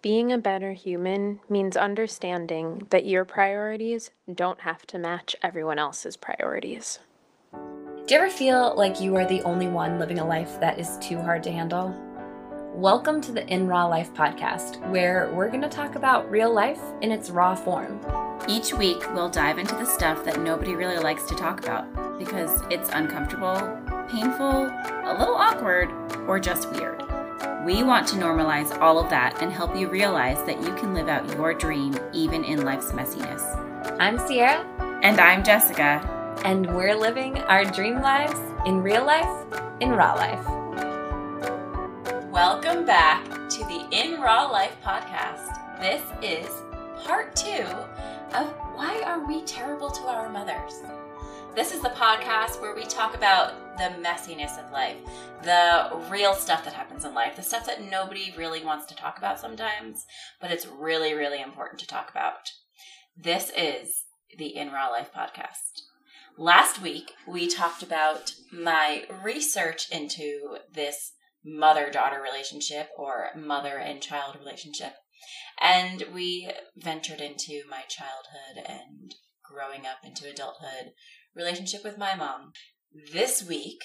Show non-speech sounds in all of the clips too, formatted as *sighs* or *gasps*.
Being a better human means understanding that your priorities don't have to match everyone else's priorities. Do you ever feel like you are the only one living a life that is too hard to handle? Welcome to the In Raw Life podcast, where we're going to talk about real life in its raw form. Each week, we'll dive into the stuff that nobody really likes to talk about because it's uncomfortable, painful, a little awkward, or just weird. We want to normalize all of that and help you realize that you can live out your dream even in life's messiness. I'm Ciara. And I'm Jessika. And we're living our dream lives in real life, in raw life. Welcome back to the In Raw Life podcast. This is part two of Why Are We Terrible to Our Mothers? This is the podcast where we talk about the messiness of life, the real stuff that happens in life, the stuff that nobody really wants to talk about sometimes, but it's really, really important to talk about. This is the In Raw Life podcast. Last week, we talked about my research into this mother daughter relationship or mother and child relationship. And we ventured into my childhood and growing up into adulthood relationship with my mom. This week,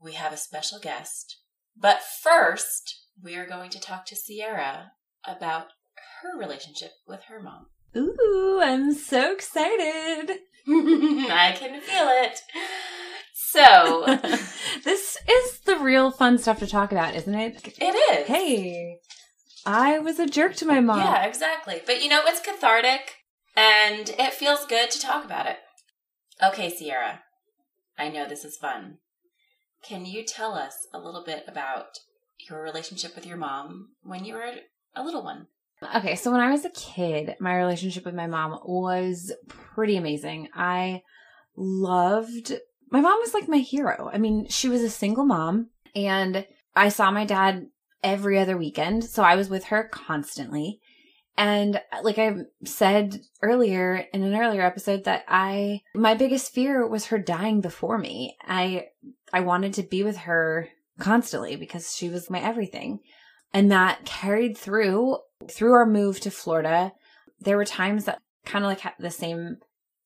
we have a special guest. But first, we are going to talk to Ciara about her relationship with her mom. Ooh, I'm so excited. *laughs* I can feel it. So, *laughs* this is the real fun stuff to talk about, isn't it? It is. Hey, I was a jerk to my mom. Yeah, exactly. But you know, it's cathartic and it feels good to talk about it. Okay, Ciara, I know this is fun. Can you tell us a little bit about your relationship with your mom when you were a little one? Okay, so when I was a kid, my relationship with my mom was pretty amazing. I loved my mom was like my hero. I mean, she was a single mom and I saw my dad every other weekend. So I was with her constantly. And uh, like I said earlier in an earlier episode that I, my biggest fear was her dying before me. I, I wanted to be with her constantly because she was my everything. And that carried through, through our move to Florida. There were times that kind of like the same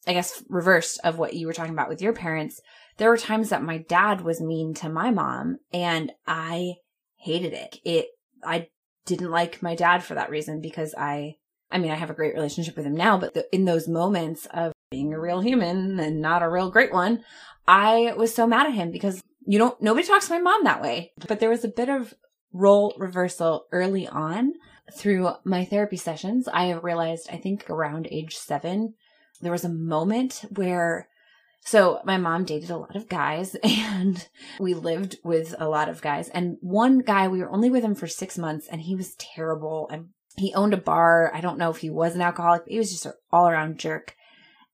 I guess, reversed of what you were talking about with your parents, there were times that my dad was mean to my mom and I hated it. It, I didn't like my dad for that reason because I, I mean, I have a great relationship with him now, but the, in those moments of being a real human and not a real great one, I was so mad at him because you don't, nobody talks to my mom that way. But there was a bit of role reversal early on through my therapy sessions. I have realized, I think around age seven, there was a moment where so my mom dated a lot of guys *laughs* and we lived with a lot of guys. And one guy, we were only with him for six months and he was terrible. And he owned a bar. I don't know if he was an alcoholic, but he was just an all around jerk.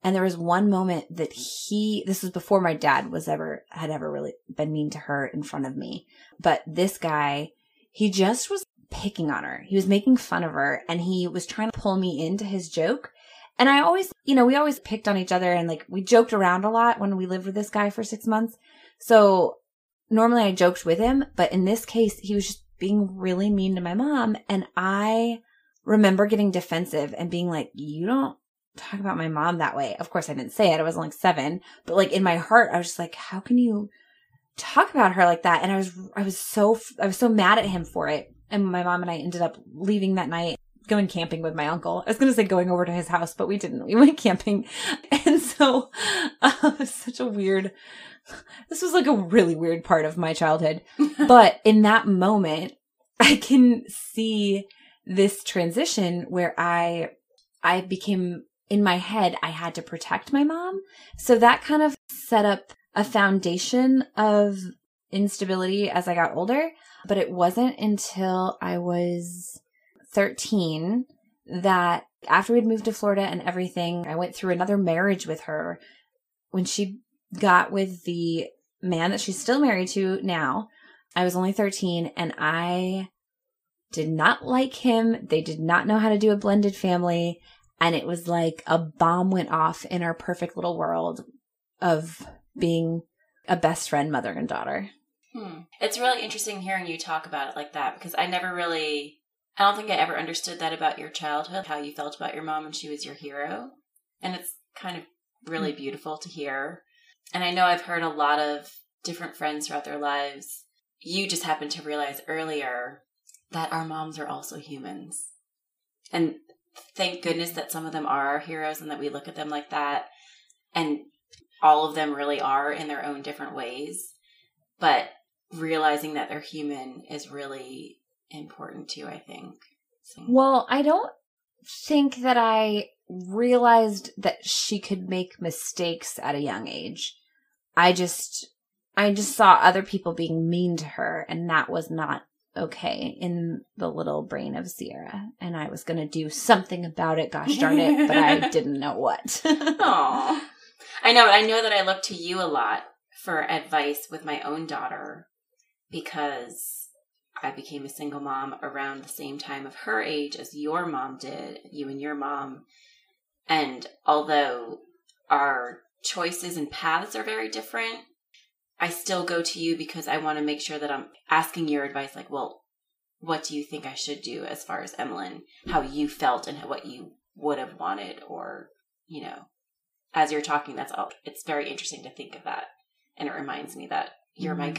And there was one moment that he, this was before my dad was ever, had ever really been mean to her in front of me. But this guy, he just was picking on her. He was making fun of her and he was trying to pull me into his joke. And I always, you know, we always picked on each other and like we joked around a lot when we lived with this guy for six months. So normally I joked with him, but in this case, he was just being really mean to my mom. And I remember getting defensive and being like, you don't talk about my mom that way. Of course, I didn't say it. I was like seven, but like in my heart, I was just like, how can you talk about her like that? And I was, I was so, I was so mad at him for it. And my mom and I ended up leaving that night going camping with my uncle. I was going to say going over to his house, but we didn't. We went camping. *laughs* And so *laughs* uh, such a weird, this was like a really weird part of my childhood. *laughs* but in that moment, I can see this transition where I, I became in my head, I had to protect my mom. So that kind of set up a foundation of instability as I got older. But it wasn't until I was 13 that after we'd moved to Florida and everything, I went through another marriage with her when she got with the man that she's still married to now. I was only 13 and I did not like him. They did not know how to do a blended family. And it was like a bomb went off in our perfect little world of being a best friend, mother, and daughter. Hmm. It's really interesting hearing you talk about it like that because I never really I don't think I ever understood that about your childhood, how you felt about your mom and she was your hero. And it's kind of really hmm. beautiful to hear. And I know I've heard a lot of different friends throughout their lives. You just happened to realize earlier that our moms are also humans. And thank goodness that some of them are our heroes and that we look at them like that. And all of them really are in their own different ways. But realizing that they're human is really important too, I think. So- Well, I don't think that I realized that she could make mistakes at a young age. I just, I just saw other people being mean to her, and that was not okay in the little brain of Ciara. And I was going to do something about it, gosh darn it, but I *laughs* didn't know what. Aw. I know, I know that I look to you a lot for advice with my own daughter because I became a single mom around the same time of her age as your mom did, you and your mom. And although our choices and paths are very different, I still go to you because I want to make sure that I'm asking your advice like, well, what do you think I should do as far as Emmeline, how you felt and what you would have wanted or, you know, as you're talking, that's all. It's very interesting to think of that. And it reminds me that you're my Mhm.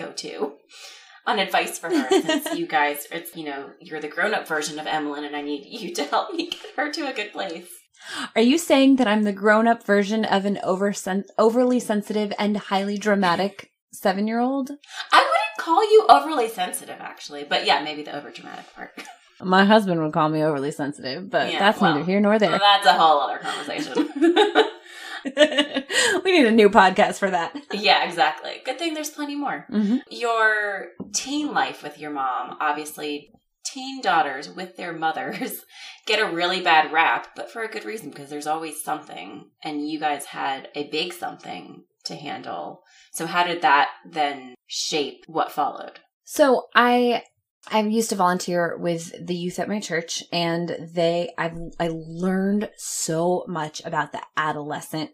On advice for her since you guys, it's, you know, you're the grown up version of Emmeline and I need you to help me get her to a good place. Are you saying that I'm the grown up version of an over overly sensitive and highly dramatic seven year old? I wouldn't call you overly sensitive, actually, but yeah, maybe the over dramatic part. My husband would call me overly sensitive, but Yeah, that's well, neither here nor there. That's a whole other conversation. *laughs* we need a new podcast for that. yeah, exactly. Good thing there's plenty more. Mm-hmm. Your teen life with your mom, obviously, teen daughters with their mothers *laughs* get a really bad rap, but for a good reason because there's always something, and you guys had a big something to handle. So, how did that then shape what followed? So I I used to volunteer with the youth at my church and they I I learned so much about the adolescent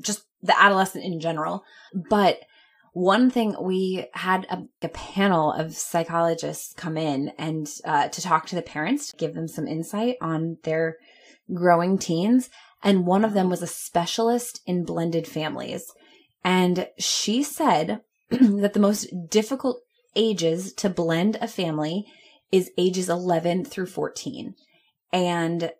just the adolescent in general. But one thing we had a, a panel of psychologists come in and uh, to talk to the parents, to give them some insight on their growing teens. And one of them was a specialist in blended families. And she said *clears throat* that the most difficult ages to blend a family is ages 11 through 14. And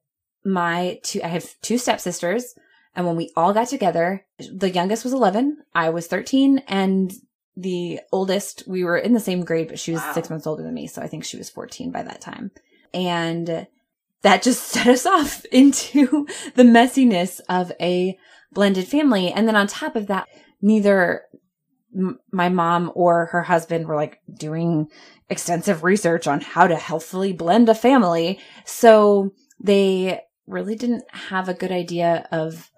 my two, I have two stepsisters. And when we all got together, the youngest was 11, I was 13, and the oldest, we were in the same grade, but she was Wow. six months older than me. So I think she was 14 by that time. And that just *laughs* set us off into the messiness of a blended family. And then on top of that, neither my mom or her husband were like doing extensive research on how to healthfully blend a family. So they really didn't have a good idea of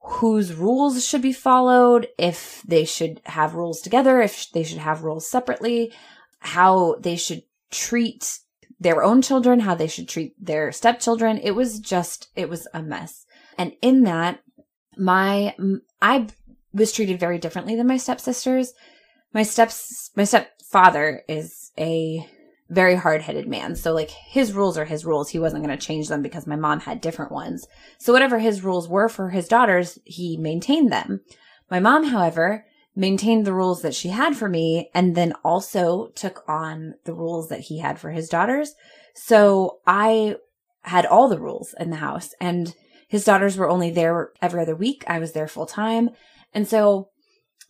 whose rules should be followed, if they should have rules together, if they should have rules separately, how they should treat their own children, how they should treat their stepchildren. It was just, it was a mess. And in that, my, I was treated very differently than my stepsisters. My steps, my stepfather is a very hard-headed man. So like his rules are his rules. He wasn't going to change them because my mom had different ones. So whatever his rules were for his daughters, he maintained them. My mom, however, maintained the rules that she had for me and then also took on the rules that he had for his daughters. So I had all the rules in the house and his daughters were only there every other week. I was there full time. And so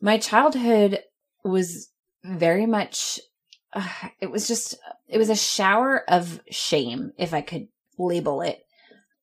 my childhood was very much, uh, it was just, it was a shower of shame, if I could label it.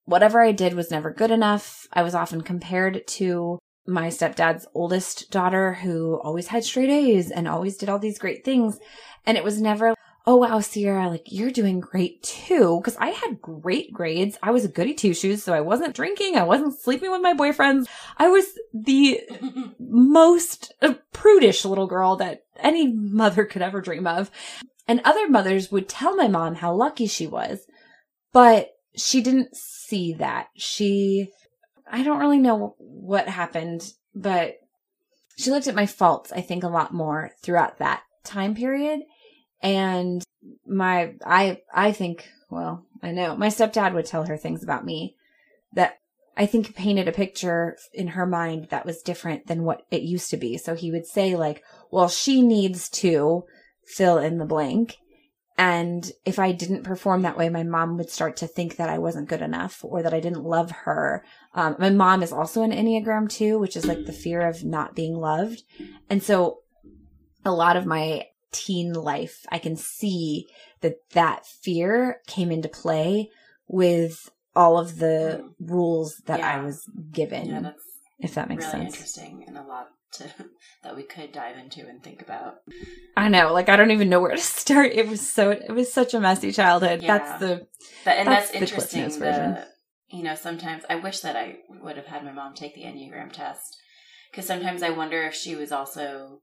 Whatever I did was never good enough. I was often compared to my stepdad's oldest daughter who always had straight A's and always did all these great things. And it was never, oh wow, Ciara, like you're doing great too. Cause I had great grades. I was a goody two shoes. So I wasn't drinking. I wasn't sleeping with my boyfriends. I was the *laughs* most uh, prudish little girl that any mother could ever dream of. And other mothers would tell my mom how lucky she was, but she didn't see that. She, I don't really know what happened, but she looked at my faults, I think, a lot more throughout that time period. And my, I, I think, well, I know. My stepdad would tell her things about me that I think painted a picture in her mind that was different than what it used to be. So he would say, like, well, she needs to fill in the blank. And if I didn't perform that way, my mom would start to think that I wasn't good enough or that I didn't love her. Um, my mom is also an Enneagram too, which is like the fear of not being loved. And so a lot of my teen life, I can see that that fear came into play with all of the mm. rules that I was given, Yeah, that's if that makes really sense. interesting and a lot to *laughs* that we could dive into and think about. I know, like I don't even know where to *laughs* start. It was so it was such a messy childhood. Yeah. That's the and That's that's, the interesting. Version. The, you know, sometimes I wish that I would have had my mom take the Enneagram test because sometimes I wonder if she was also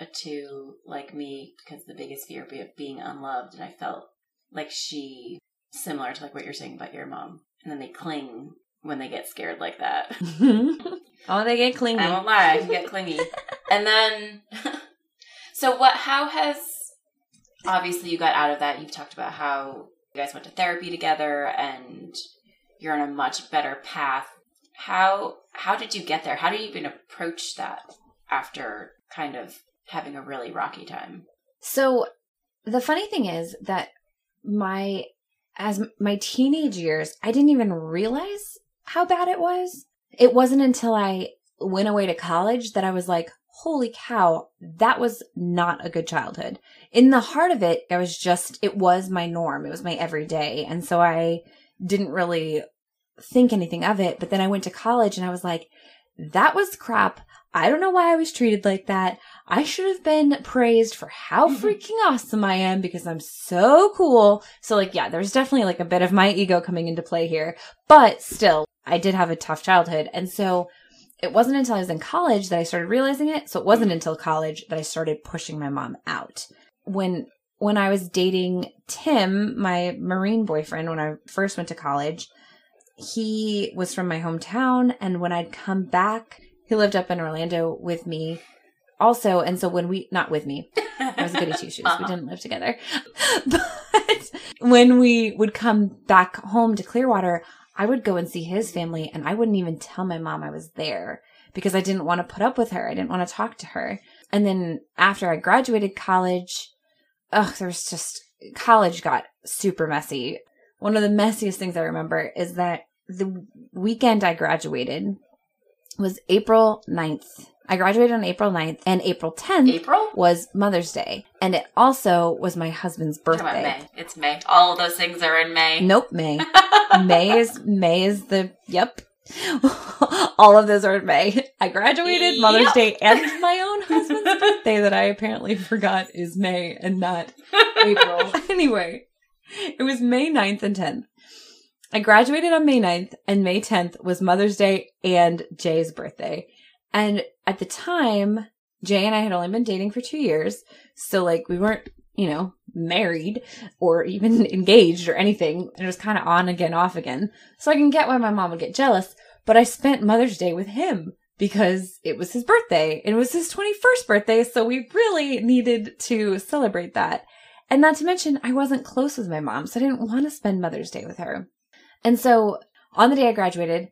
Uh, a two like me because the biggest fear of being unloved, and I felt like she similar to like what you're saying about your mom, and then they cling when they get scared like that. *laughs* *laughs* oh they get clingy. I won't lie, I can get clingy. *laughs* and then, so what? How has obviously you got out of that? You've talked about how you guys went to therapy together, and you're on a much better path. How how did you get there? How do you even approach that after kind of having a really rocky time? So the funny thing is that my as my teenage years, I didn't even realize how bad it was. It wasn't until I went away to college that I was like, holy cow, that was not a good childhood. In the heart of it, I was just, it was my norm. It was my everyday. And so I didn't really think anything of it. But then I went to college and I was like, that was crap. I don't know why I was treated like that. I should have been praised for how mm-hmm. freaking awesome I am because I'm so cool. So like, yeah, there's definitely like a bit of my ego coming into play here, but still, I did have a tough childhood. And so it wasn't until I was in college that I started realizing it. So it wasn't until college that I started pushing my mom out. When, when I was dating Tim, my Marine boyfriend, when I first went to college, he was from my hometown. And when I'd come back, he lived up in Orlando with me also. And so when we, not with me, I was a goody two *laughs* shoes. We didn't live together. *laughs* But when we would come back home to Clearwater, I would go and see his family and I wouldn't even tell my mom I was there because I didn't want to put up with her. I didn't want to talk to her. And then after I graduated college, ugh, there was just, college got super messy. One of the messiest things I remember is that the weekend I graduated was April 9th. I graduated on April 9th and April 10th April? was Mother's Day. And it also was my husband's birthday. May. It's May. All of those things are in May. Nope, May. *laughs* May is May is the yep. *laughs* All of those are in May. I graduated Mother's Yep. Day and my own husband's birthday that I apparently forgot is May and not *laughs* April. anyway, it was May 9th and 10th. I graduated on May 9th and May 10th was Mother's Day and Jay's birthday. And at the time, Jay and I had only been dating for two years. So like we weren't, you know, married or even *laughs* engaged or anything. And it was kind of on again, off again. So I can get why my mom would get jealous. But I spent Mother's Day with him because it was his birthday. It was his 21st birthday. So we really needed to celebrate that. And not to mention, I wasn't close with my mom. So I didn't want to spend Mother's Day with her. And so on the day I graduated,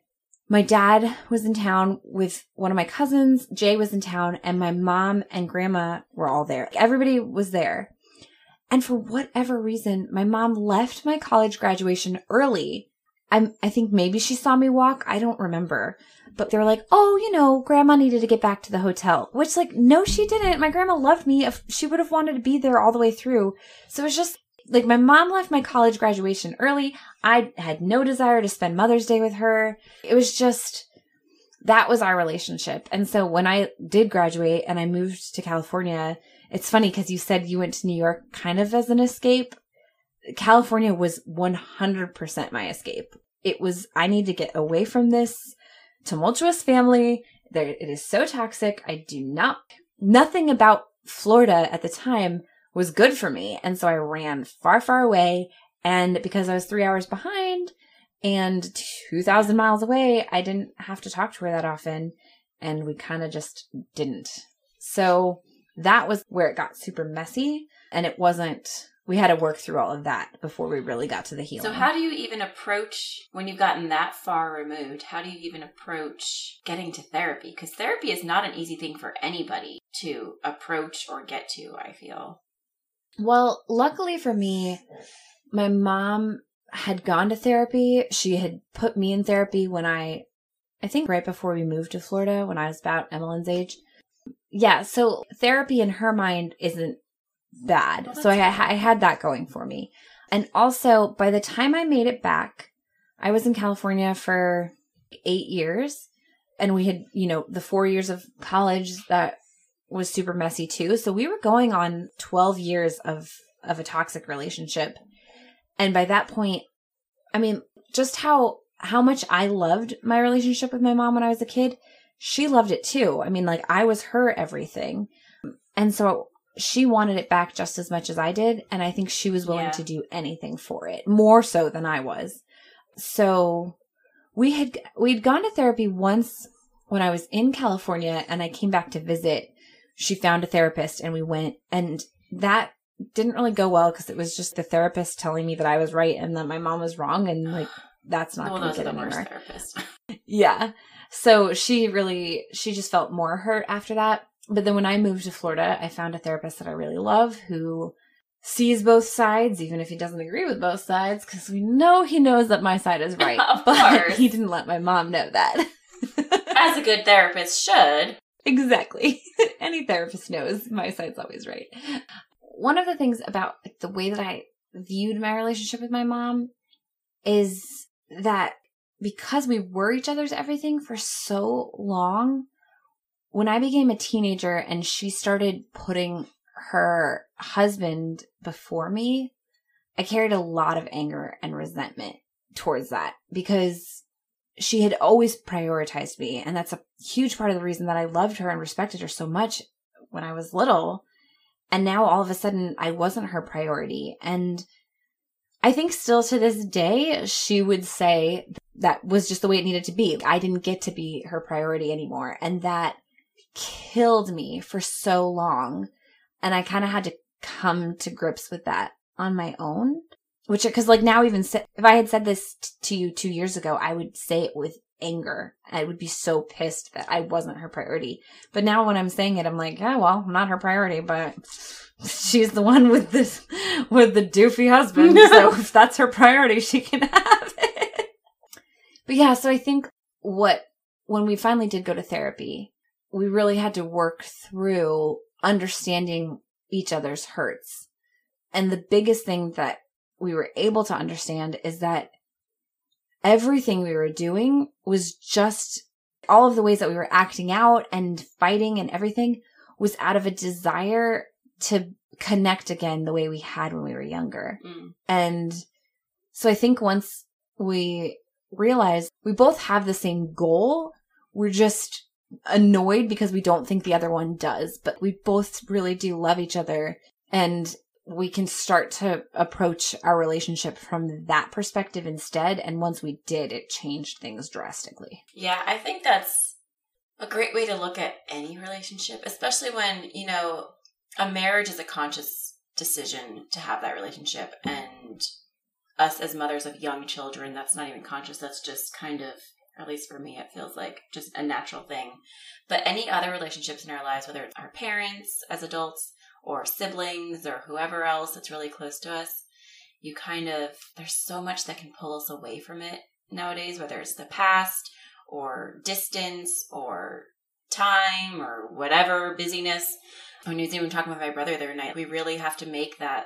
my dad was in town with one of my cousins. Jay was in town and my mom and grandma were all there. Everybody was there. And for whatever reason, my mom left my college graduation early. I'm, I think maybe she saw me walk. I don't remember. But they were like, oh, you know, grandma needed to get back to the hotel. Which, like, no, she didn't. My grandma loved me. She would have wanted to be there all the way through. So it was just like my mom left my college graduation early. I had no desire to spend Mother's Day with her. It was just, that was our relationship. And so when I did graduate and I moved to California, it's funny because you said you went to New York kind of as an escape. California was 100% my escape. It was, I need to get away from this tumultuous family. There, it is so toxic. I do not, nothing about Florida at the time was good for me. And so I ran far, far away. And because I was three hours behind and 2,000 miles away, I didn't have to talk to her that often. And we kind of just didn't. So that was where it got super messy. And it wasn't we had to work through all of that before we really got to the healing. So, how do you even approach when you've gotten that far removed? How do you even approach getting to therapy? Because therapy is not an easy thing for anybody to approach or get to, I feel. Well, luckily for me, my mom had gone to therapy. She had put me in therapy when I, I think right before we moved to Florida, when I was about Emmeline's age. Yeah, so therapy in her mind isn't bad. Well, so I, I had that going for me. And also, by the time I made it back, I was in California for eight years. And we had, you know, the four years of college that was super messy too. So we were going on 12 years of, of a toxic relationship. And by that point, I mean, just how, how much I loved my relationship with my mom when I was a kid, she loved it too. I mean, like I was her everything. And so she wanted it back just as much as I did. And I think she was willing Yeah. to do anything for it, more so than I was. So we had, we'd gone to therapy once when I was in California and I came back to visit. She found a therapist and we went and that didn't really go well because it was just the therapist telling me that I was right and that my mom was wrong. And like, *sighs* that's not well, going to get anywhere. Yeah. So she really, she just felt more hurt after that. But then when I moved to Florida, I found a therapist that I really love who sees both sides, even if he doesn't agree with both sides, because we know he knows that my side is *laughs* right. But *laughs* course. he didn't let my mom know that. *laughs* As a good therapist should. Exactly. *laughs* Any therapist knows my side's always right. One of the things about the way that I viewed my relationship with my mom is that because we were each other's everything for so long, when I became a teenager and she started putting her husband before me, I carried a lot of anger and resentment towards that because she had always prioritized me. And that's a huge part of the reason that I loved her and respected her so much when I was little. And now all of a sudden I wasn't her priority. And I think still to this day, she would say that was just the way it needed to be. I didn't get to be her priority anymore. And that killed me for so long. And I kind of had to come to grips with that on my own. Which, cause like now even if I had said this t- to you two years ago, I would say it with anger. I would be so pissed that I wasn't her priority. But now when I'm saying it, I'm like, yeah, well, I'm not her priority, but *laughs* she's the one with this, with the doofy husband. *laughs* so if that's her priority, she can have it. But yeah, so I think what, when we finally did go to therapy, we really had to work through understanding each other's hurts. And the biggest thing that we were able to understand is that everything we were doing was just all of the ways that we were acting out and fighting and everything was out of a desire to connect again the way we had when we were younger. Mm. And so I think once we realize we both have the same goal, we're just annoyed because we don't think the other one does, but we both really do love each other and we can start to approach our relationship from that perspective instead. And once we did, it changed things drastically. Yeah, I think that's a great way to look at any relationship, especially when, you know, a marriage is a conscious decision to have that relationship. And us as mothers of young children, that's not even conscious. That's just kind of, at least for me, it feels like just a natural thing. But any other relationships in our lives, whether it's our parents as adults or siblings or whoever else that's really close to us, you kind of, there's so much that can pull us away from it nowadays, whether it's the past or distance or time or whatever busyness. When I was even talking with my brother the other night, we really have to make that,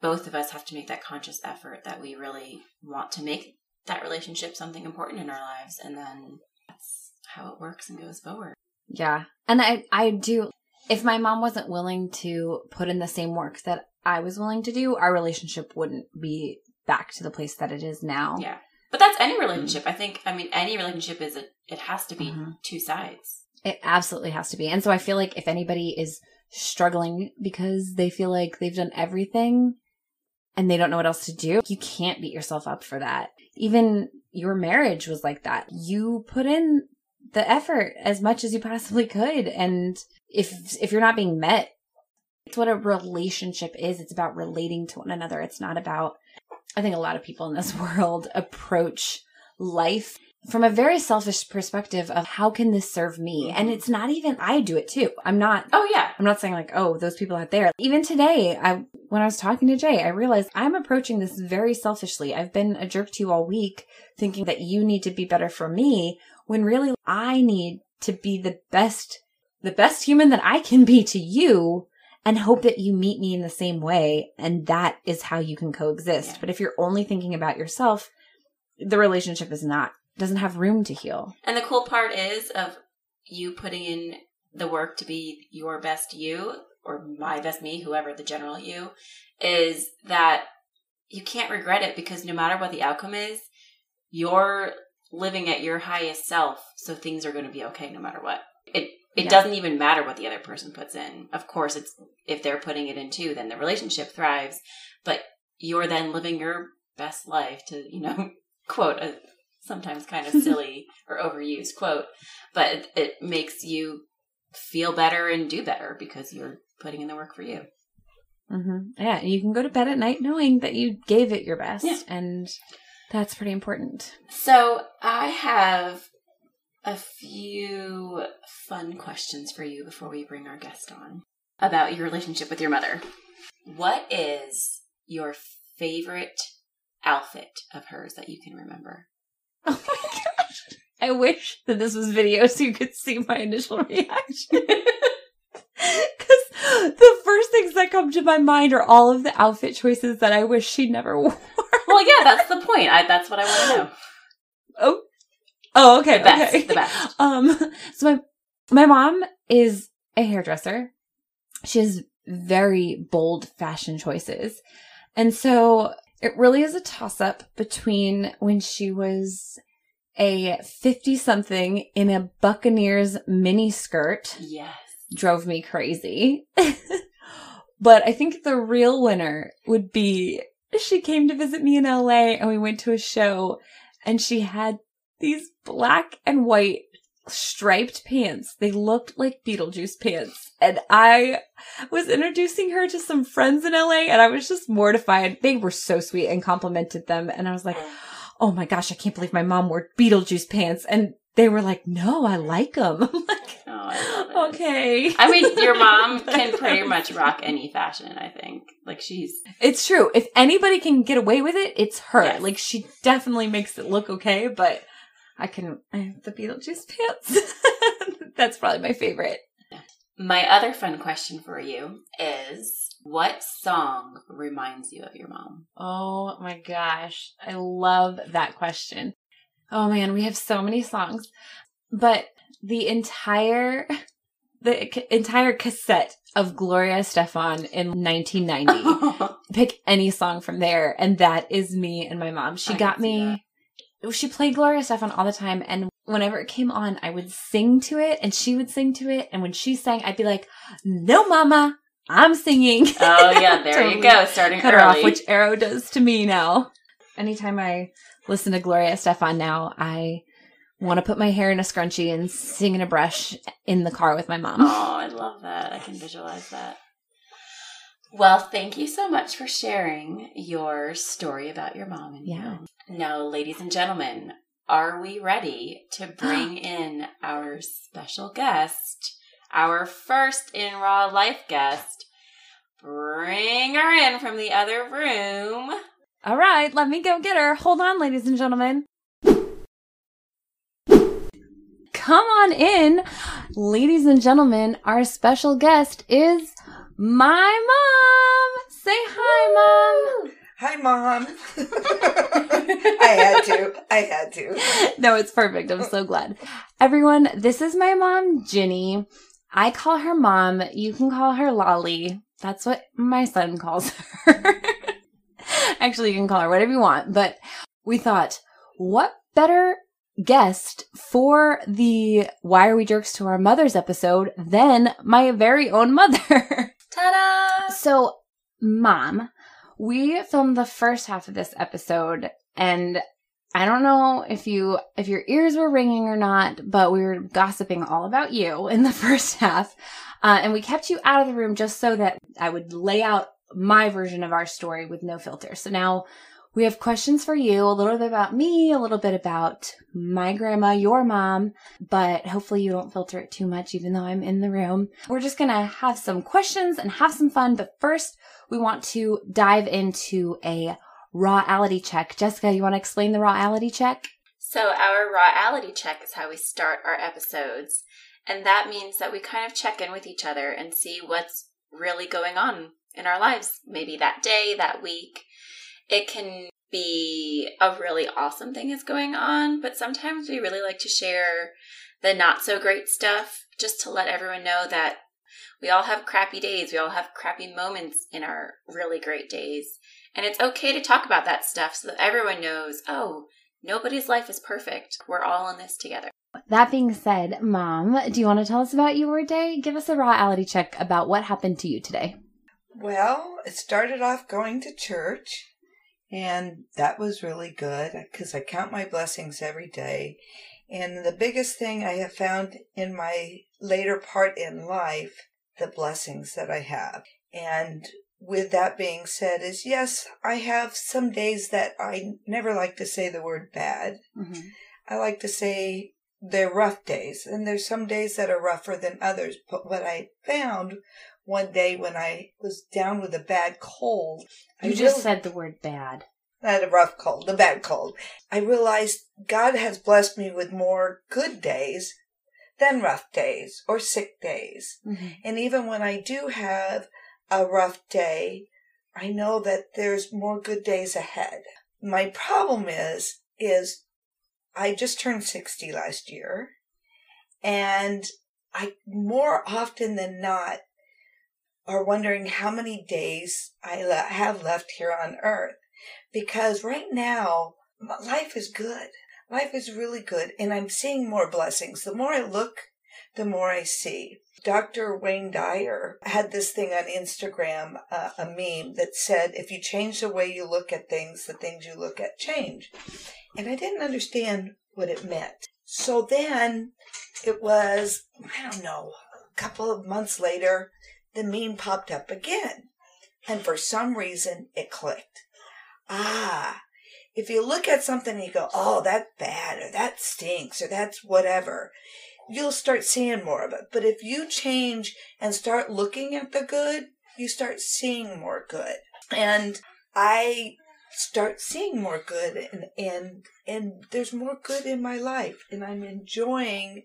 both of us have to make that conscious effort that we really want to make that relationship something important in our lives. And then that's how it works and goes forward. Yeah. And I, I do, if my mom wasn't willing to put in the same work that I was willing to do, our relationship wouldn't be back to the place that it is now. Yeah. But that's any relationship. I think, I mean, any relationship is, a, it has to be Mhm. two sides. It absolutely has to be. And so I feel like if anybody is struggling because they feel like they've done everything and they don't know what else to do, you can't beat yourself up for that. Even your marriage was like that. You put in the effort as much as you possibly could. And if, if you're not being met It's what a relationship is. It's about relating to one another. It's not about, I think a lot of people in this *laughs* world approach life from a very selfish perspective of how can this serve me? Mm-hmm. And it's not even, I do it too. I'm not Oh yeah. I'm not saying like, oh, those people out there. Even today, I when I was talking to Jay, I realized I'm approaching this very selfishly. I've been a jerk to you all week, thinking that you need to be better for me, when really I need to be the best, the best human that I can be to you and hope that you meet me in the same way. And that is how you can coexist. Yeah. But if you're only thinking about yourself, the relationship is not, doesn't have room to heal. And the cool part is of you putting in the work to be your best you or my best me, whoever the general you, is that you can't regret it because no matter what the outcome is, you're living at your highest self, so things are going to be okay no matter what. It it Yeah. doesn't even matter what the other person puts in. Of course, it's if they're putting it in too, then the relationship thrives. But you're then living your best life to you know *laughs* quote a sometimes kind of *laughs* silly or overused quote, but it, it makes you feel better and do better because you're putting in the work for you. hmm Yeah, you can go to bed at night knowing that you gave it your best, Yeah. and that's pretty important. So I have a few fun questions for you before we bring our guest on about your relationship with your mother. What is your favorite outfit of hers that you can remember? *laughs* Oh my gosh! I wish that this was video so you could see my initial *laughs* reaction. *laughs* Because the first things that come to my mind are all of the outfit choices that I wish she never wore. Well, yeah, that's the point. I, that's what I want to know. Oh, oh, okay, The best, okay. the best. *laughs* Um, so my my mom is a hairdresser. She has very bold fashion choices, and so it really is a toss up between when she was a fifty something in a Buccaneers mini skirt Yes. drove me crazy. *laughs* but I think the real winner would be she came to visit me in LA and we went to a show and she had these black and white striped pants. They looked like Beetlejuice pants. And I was introducing her to some friends in LA and I was just mortified. They were so sweet and complimented them. And I was like, oh my gosh, I can't believe my mom wore Beetlejuice pants. And they were like, no, I like them. *laughs* I'm like, Oh, I okay. I mean, your mom *laughs* can pretty much rock any fashion, I think. Like, she's. It's true. If anybody can get away with it, it's her. Yes. Like she definitely makes it look okay, but I can I have the Beetlejuice pants. *laughs* That's probably my favorite. My other fun question for you is what song reminds you of your mom? Oh my gosh. I love that question. Oh man, we have so many songs, but the entire *laughs* the c- entire cassette of Gloria Estefan in 1990. *laughs* pick any song from there and that is me and my mom she I got me she played Gloria Estefan all the time and whenever it came on i would sing to it and she would sing to it and when she sang i'd be like no mama i'm singing oh, yeah, *laughs* there you go. Starting cut her off which arrow does to me now anytime i listen to Gloria Estefan now i want to put my hair in a scrunchie and sing in a brush in the car with my mom Oh, I love that. I can visualize that. Well, thank you so much for sharing your story about your mom and Yeah. you. Now, ladies and gentlemen, are we ready to *gasps* bring in our special guest, our first in Raw Life guest? Bring her in from the other room. All right, let me go get her. Hold on, ladies and gentlemen. Come on in. Ladies and gentlemen, our special guest is my mom. Say hi, mom. Hi, mom. *laughs* I had to. I had to. *laughs* No, it's perfect. I'm so glad. Everyone, this is my mom, Ginny. I call her mom. You can call her Lolly. That's what my son calls *laughs* her. Actually, you can call her whatever you want, but we thought, what better guest for the Why Are We Jerks to Our Mothers episode than my very own mother? Ta-da! so, mom, we filmed the first half of this episode and I don't know if you if your ears were ringing or not, but we were gossiping all about you *laughs* in the first half, uh, and we kept you out of the room just so that I would lay out my version of our story with no filter. So now we have questions for you, a little bit about me, a little bit about my grandma, your mom, but hopefully you don't filter it too much, even though I'm in the room. We're just gonna have some questions and have some fun, but first we want to dive into a rawality check. Jessika, you want to explain the rawality check? So, our rawality check is how we start our episodes. And that means that we kind of check in with each other and see what's really going on in our lives, maybe that day, that week. It can be a really awesome thing is going on, but sometimes we really like to share the not so great stuff just to let everyone know that we all have crappy days. We all have crappy moments in our really great days. And it's okay to talk about that stuff so that everyone knows, oh, nobody's life is perfect. We're all in this together. That being said, Mom, do you want to tell us about your day? Give us a rawality check about what happened to you today. Well, it started off going to church, and that was really good because I count my blessings every day. And the biggest thing I have found in my later part in life, the blessings that I have. And with that being said, is yes, I have some days that I never like to say the word bad. Mm-hmm. I like to say they're rough days, and there's some days that are rougher than others. But what I found one day when I was down with a bad cold, I You just real- said the word bad. not a rough cold, a bad cold. I realized God has blessed me with more good days than rough days or sick days. Mm-hmm. And even when I do have a rough day, I know that there's more good days ahead. My problem is, is I just turned 60 last year and I more often than not are wondering how many days I le- have left here on earth because right now life is good. Life is really good and I'm seeing more blessings. The more I look, the more I see. Dr. Wayne Dyer had this thing on Instagram, uh, a meme that said, if you change the way you look at things, the things you look at change. And I didn't understand what it meant. So then it was, I don't know, a couple of months later, the meme popped up again. And for some reason, it clicked. Ah, if you look at something and you go, oh, that's bad, or that stinks, or that's whatever, you'll start seeing more of it. But if you change and start looking at the good, you start seeing more good. And I start seeing more good and and and there's more good in my life and I'm enjoying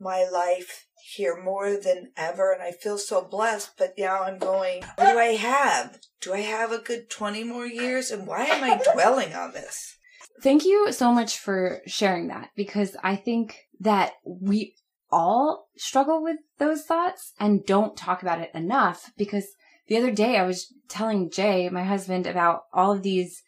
my life here more than ever and I feel so blessed but now I'm going what do I have? Do I have a good 20 more years? And why am I dwelling on this? Thank you so much for sharing that because I think that we all struggle with those thoughts and don't talk about it enough because the other day I was telling Jay, my husband, about all of these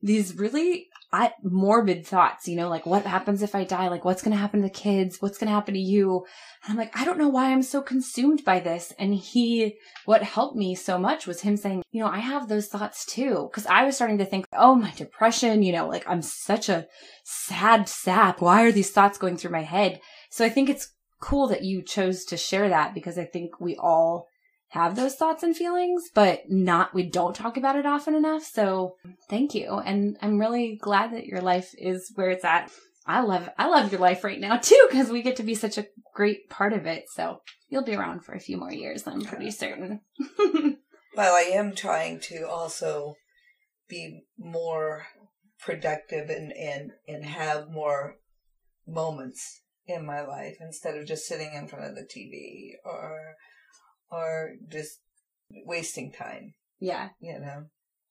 these really I, morbid thoughts, you know, like what happens if I die? Like what's going to happen to the kids? What's going to happen to you? And I'm like, I don't know why I'm so consumed by this. And he, what helped me so much was him saying, you know, I have those thoughts too. Cause I was starting to think, oh, my depression, you know, like I'm such a sad sap. Why are these thoughts going through my head? So I think it's cool that you chose to share that because I think we all have those thoughts and feelings, but not, we don't talk about it often enough. So thank you. And I'm really glad that your life is where it's at. I love, I love your life right now too, because we get to be such a great part of it. So you'll be around for a few more years, I'm pretty certain. *laughs* Well, I am trying to also be more productive and, and, and have more moments in my life instead of just sitting in front of the TV or or just wasting time, yeah. you know.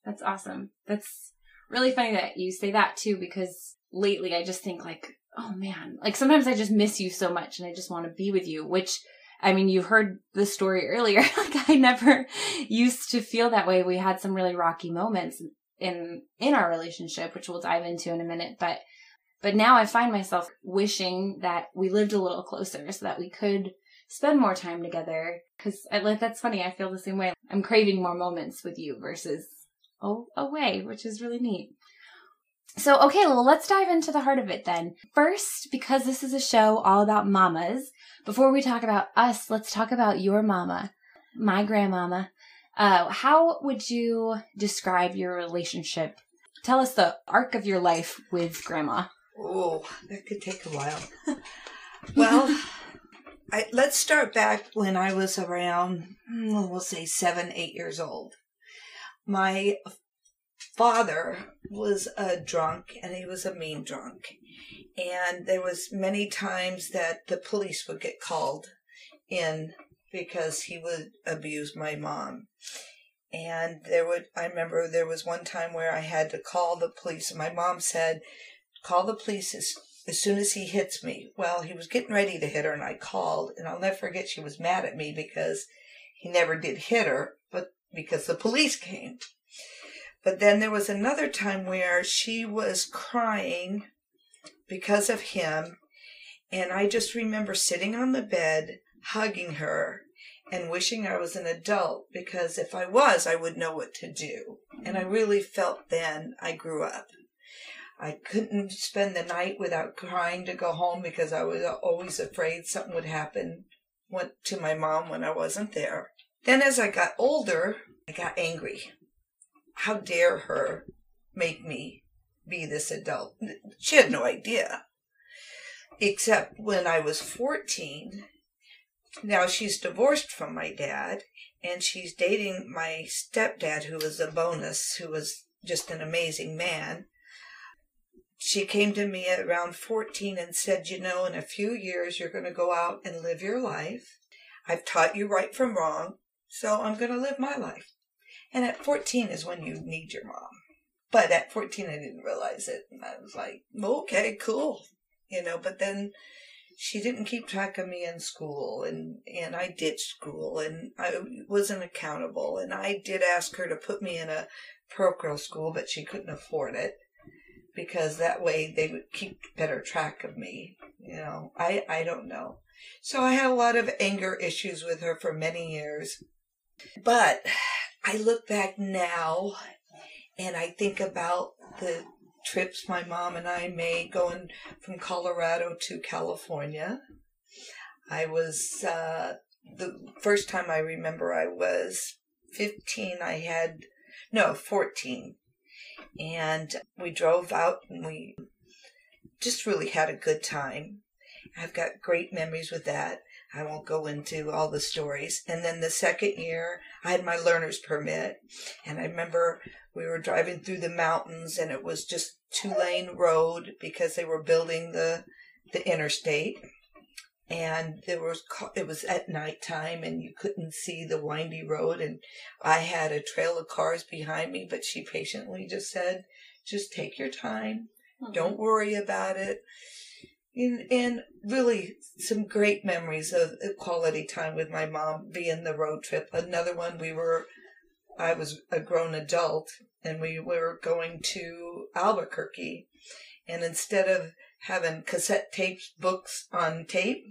That's awesome. That's really funny that you say that too, because lately I just think like, oh man, like sometimes I just miss you so much and I just want to be with you, which I mean, you heard the story earlier. *laughs* like I never *laughs* used to feel that way. We had some really rocky moments in, in our relationship, which we'll dive into in a minute, but, but now I find myself wishing that we lived a little closer so that we could spend more time together. Cause I like, that's funny. I feel the same way. I'm craving more moments with you versus oh, away, which is really neat. So, okay, well, let's dive into the heart of it then. First, because this is a show all about mamas, before we talk about us, let's talk about your mama, my grandmama. Uh, how would you describe your relationship? Tell us the arc of your life with grandma. Oh, that could take a while. *laughs* well, *laughs* I, let's start back when I was around, mm, we'll say seven, eight years old. My father was a drunk and he was a mean drunk. And there was many times that the police would get called in because he would abuse my mom. And there would, I remember there was one time where I had to call the police my mom said, call the police as, as soon as he hits me. Well, he was getting ready to hit her and I called and I'll never forget she was mad at me because he never did hit her, but because the police came. But then there was another time where she was crying because of him. And I just remember sitting on the bed, hugging her, and wishing I was an adult because if I was, I would know what to do. And I really felt then I grew up. I couldn't spend the night without crying to go home because I was always afraid something would happen went to my mom when I wasn't there. Then as I got older, I got angry. How dare her make me be this adult? She had no idea. Except when I was 14, now she's divorced from my dad and she's dating my stepdad, who was a bonus, who was just an amazing man. She came to me at around 14 and said, You know, in a few years, you're going to go out and live your life. I've taught you right from wrong, so I'm going to live my life. And at 14 is when you need your mom. But at 14, I didn't realize it. And I was like, okay, cool. You know, but then she didn't keep track of me in school and, and I ditched school and I wasn't accountable. And I did ask her to put me in a parochial school, but she couldn't afford it because that way they would keep better track of me. You know, I, I don't know. So I had a lot of anger issues with her for many years. But I look back now and I think about the trips my mom and I made going from Colorado to California. I was, uh, the first time I remember I was 15, I had, no, 14. And we drove out and we just really had a good time. I've got great memories with that. I won't go into all the stories. And then the second year, I had my learner's permit. And I remember we were driving through the mountains and it was just two lane road because they were building the, the interstate. And there was, it was at nighttime and you couldn't see the windy road. And I had a trail of cars behind me, but she patiently just said, just take your time. Mm-hmm. Don't worry about it and, and really some great memories of quality time with my mom being the road trip. Another one we were, I was a grown adult and we were going to Albuquerque and instead of having cassette tapes books on tape,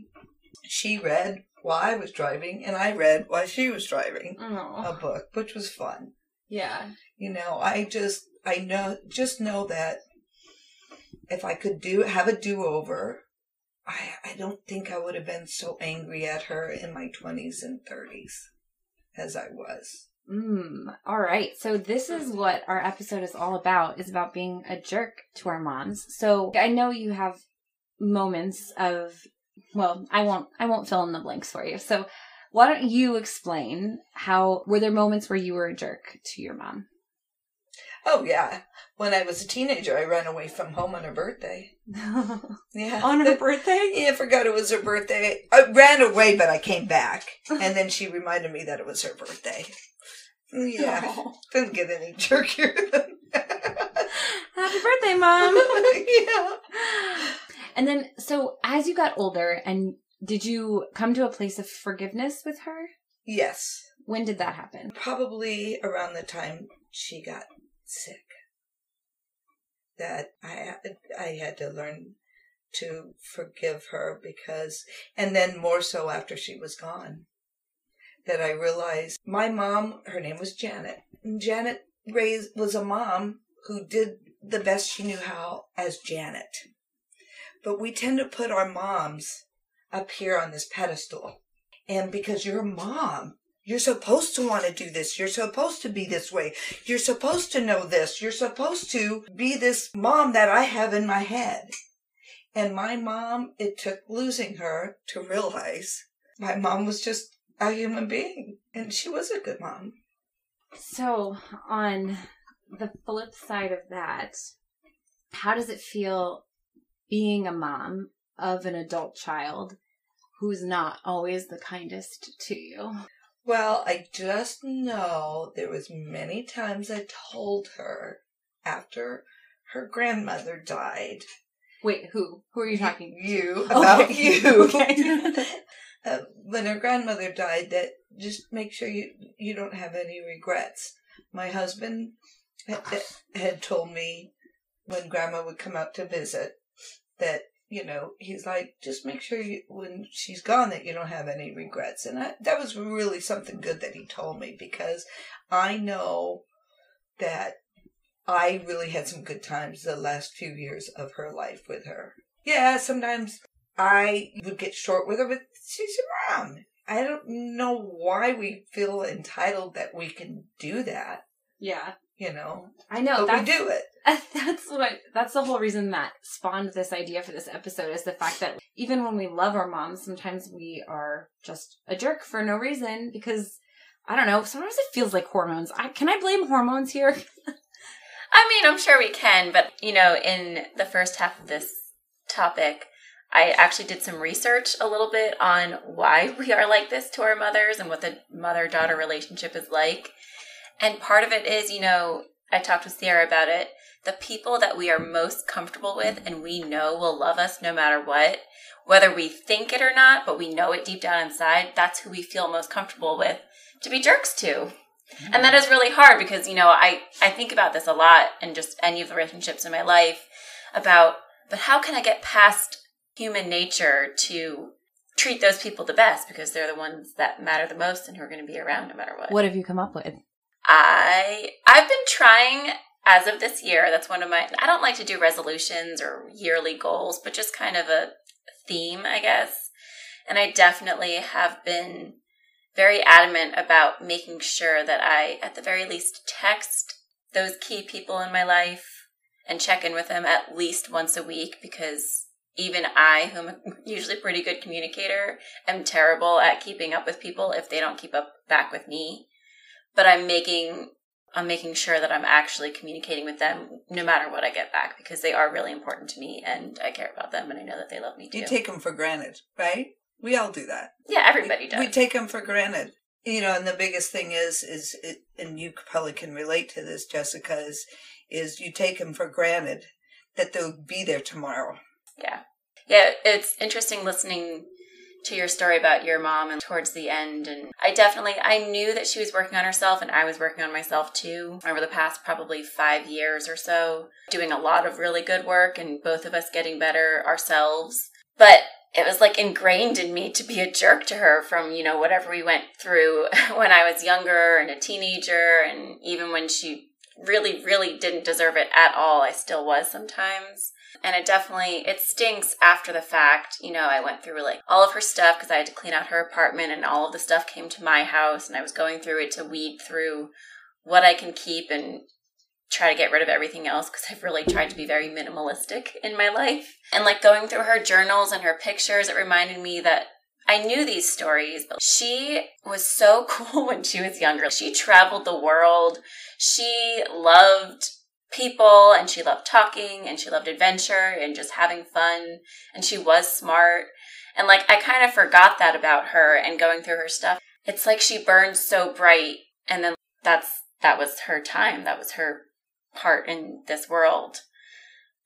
she read while I was driving and I read while she was driving Aww. a book, which was fun. Yeah. You know, I just, I know, just know that if I could do have a do over, I I don't think I would have been so angry at her in my twenties and thirties as I was. Mm, all right. So this is what our episode is all about, is about being a jerk to our moms. So I know you have moments of well, I won't I won't fill in the blanks for you. So why don't you explain how were there moments where you were a jerk to your mom? Oh yeah. When I was a teenager, I ran away from home on her birthday. *laughs* Yeah. On her *laughs* birthday? Yeah, I forgot it was her birthday. I ran away, but I came back. *laughs* And then she reminded me that it was her birthday. Yeah. Oh. *laughs* Didn't get any jerkier than *laughs* Happy birthday, mom. *laughs* yeah. And then so as you got older and did you come to a place of forgiveness with her? Yes. When did that happen? Probably around the time she got sick. That I I had to learn to forgive her because, and then more so after she was gone, that I realized my mom, her name was Janet. Janet raised was a mom who did the best she knew how as Janet. But we tend to put our moms up here on this pedestal. And because you're a mom, you're supposed to want to do this. You're supposed to be this way. You're supposed to know this. You're supposed to be this mom that I have in my head. And my mom, it took losing her to realize my mom was just a human being. And she was a good mom. So, on the flip side of that, how does it feel being a mom of an adult child who's not always the kindest to you? Well, I just know there was many times I told her after her grandmother died. Wait, who? Who are you talking? You oh, about *laughs* Okay. you. Okay. *laughs* uh, when her grandmother died, that just make sure you you don't have any regrets. My husband had, had told me when grandma would come out to visit that you know he's like just make sure you when she's gone that you don't have any regrets and I, that was really something good that he told me because i know that i really had some good times the last few years of her life with her yeah sometimes i would get short with her but she's your mom i don't know why we feel entitled that we can do that yeah. you know I know. but we do it *laughs* That's what I, that's the whole reason that spawned this idea for this episode is the fact that even when we love our moms, sometimes we are just a jerk for no reason because I don't know. Sometimes it feels like hormones. I, can I blame hormones here? *laughs* I mean, I'm sure we can, but you know, in the first half of this topic, I actually did some research a little bit on why *laughs* we are like this to our mothers and what the mother daughter relationship is like. And part of it is, you know, I talked with Ciara about it. The people that we are most comfortable with and we know will love us no matter what, whether we think it or not, but we know it deep down inside, that's who we feel most comfortable with to be jerks to. And that mm. is really hard because, you know, I, I think about this a lot in just any of the relationships in my life about, but how can I get past human nature to treat those people the best because they're the ones that matter the most and who are going to be around no matter what. What have you come up with? I I've been trying as of this year. That's one of my I don't like to do resolutions or yearly goals, but just kind of a theme, I guess. And I definitely have been very adamant about making sure that I at the very least text those key people in my life and check in with them at least once a week because even I, who am *laughs* usually a pretty good communicator, am terrible at keeping up with people if they don't keep up back with me but I'm making I'm making sure that I'm actually communicating with them no matter what I get back because they are really important to me and I care about them and I know that they love me too. You take them for granted, right? We all do that. yeah, everybody does. We take them for granted. You know, and the biggest thing is, is, it, and you probably can relate to this, Jessika, is, is you take them for granted that they'll be there tomorrow. Yeah. Yeah, it's interesting listening to your story about your mom and towards the end and I definitely I knew that she was working on herself and I was working on myself too over the past probably 5 years or so doing a lot of really good work and both of us getting better ourselves but it was like ingrained in me to be a jerk to her from you know whatever we went through *laughs* when I was younger and a teenager and even when she really really didn't deserve it at all I still was sometimes and it definitely it stinks after the fact you know i went through like all of her stuff because i had to clean out her apartment and all of the stuff came to my house and i was going through it to weed through what i can keep and try to get rid of everything else because i've really tried to be very minimalistic in my life and like going through her journals and her pictures it reminded me that I knew these stories, but she was so *laughs* cool when she was younger. She traveled the world. She loved people and she loved talking and she loved adventure and just having fun and she was smart. And like i kind of forgot that about her and going through her stuff. It's like she burned so bright and then that's that was her time. That was her part in this world.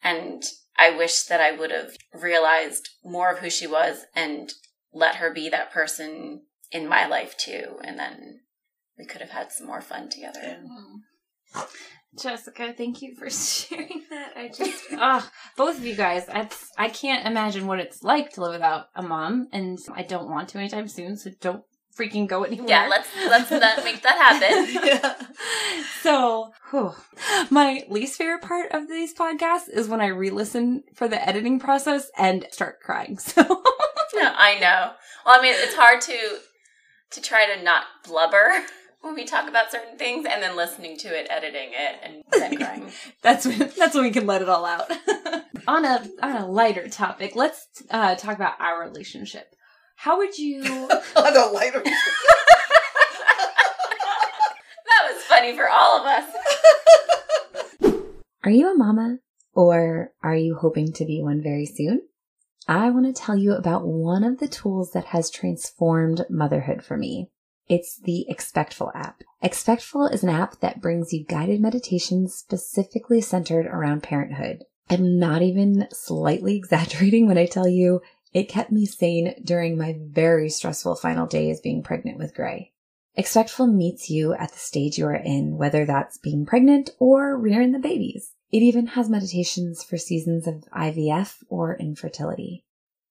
And i wish that i would have realized more of who she was and let her be that person in my life too and then we could have had some more fun together mm-hmm. Jessika, thank you for *laughs* sharing that. I just, *laughs* ah, both of you guys, that's, I can't imagine what it's like to live without a mom, and I don't want to anytime soon, so don't freaking go anywhere. Yeah, let's let's that, *laughs* make that happen. yeah. So, whew. my least favorite part of these podcasts is when I re-listen for the editing process and start crying. So, No, I know. Well, I mean, it's hard to to try to not blubber when we talk about certain things, and then listening to it, editing it, and then crying. *laughs* that's when that's when we can let it all out. *laughs* on a on a lighter topic, let's uh, talk about our relationship. How would you? *laughs* On a lighter. That was funny for all of us. Are you a mama or are you hoping to be one very soon? I want to tell you about one of the tools that has transformed motherhood for me. It's the Expectful app. Expectful is an app that brings you guided meditations specifically centered around parenthood. I'm not even slightly *laughs* exaggerating when I tell you it kept me sane during my very stressful final days being pregnant with Gray. Expectful meets you at the stage you are in, whether that's being pregnant or rearing the babies. It even has meditations for seasons of IVF or infertility.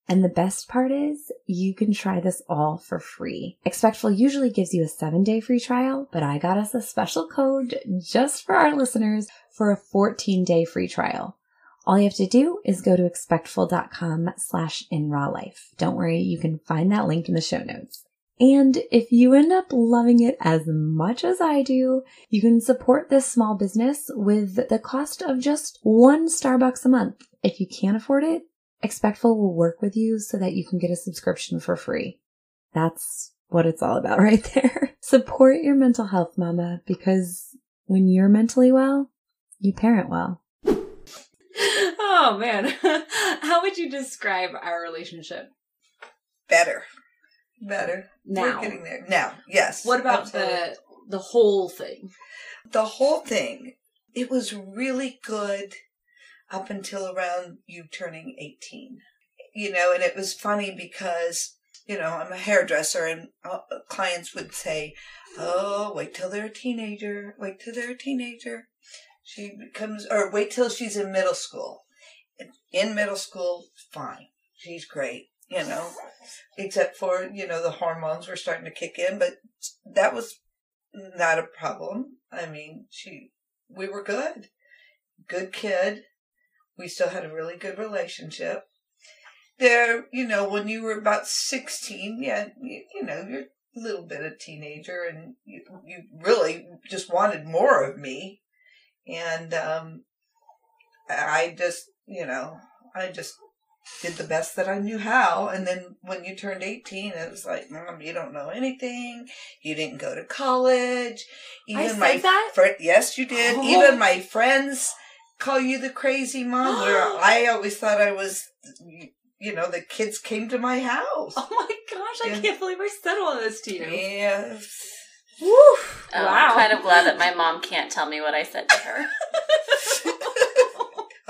And the best part is you can try this all for free. Expectful usually gives you a seven day free trial, but I got us a special code just for our listeners for a 14 day free trial. All you have to do is go to expectful.com slash in raw life. Don't worry, you can find that link in the show notes. And if you end up loving it as much as I do, you can support this small business with the cost of just one Starbucks a month. If you can't afford it, Expectful will work with you so that you can get a subscription for free. That's what it's all about *laughs* right there. Support your mental health, mama, because when you're mentally well, you parent well. Oh man. *laughs* How would you describe our relationship Better. Better. now? We're getting there. Now, yes. What about absolutely. the the whole thing? the whole thing? It was really good up until around you turning 18. You know, and it was funny because, you know, I'm a hairdresser and uh, clients would say, oh, wait till they're a teenager. Wait till they're a teenager. She becomes, or wait till she's in middle school. In middle school, fine. She's great, you know, except for, you know, the hormones were starting to kick in, but that was not a problem. I mean, she, we were good. Good kid. We still had a really good relationship. There, you know, when you were about 16, yeah, you, you know, you're a little bit a teenager and you, you really just wanted more of me. And, um, I just, you know, I just did the best that I knew how. And then when you turned 18, it was like, Mom, you don't know anything. You didn't go to college. I said my that? fri- yes, you did. Oh. Even my friends call you the crazy mom, where *gasps* I always thought I was, you know, the kids came to my house. Oh my gosh, I Yeah. can't believe I said all this to you. Yes. Woo! Oh, Wow. I'm kind of glad that my *laughs* mom can't tell me what I said to her. *laughs*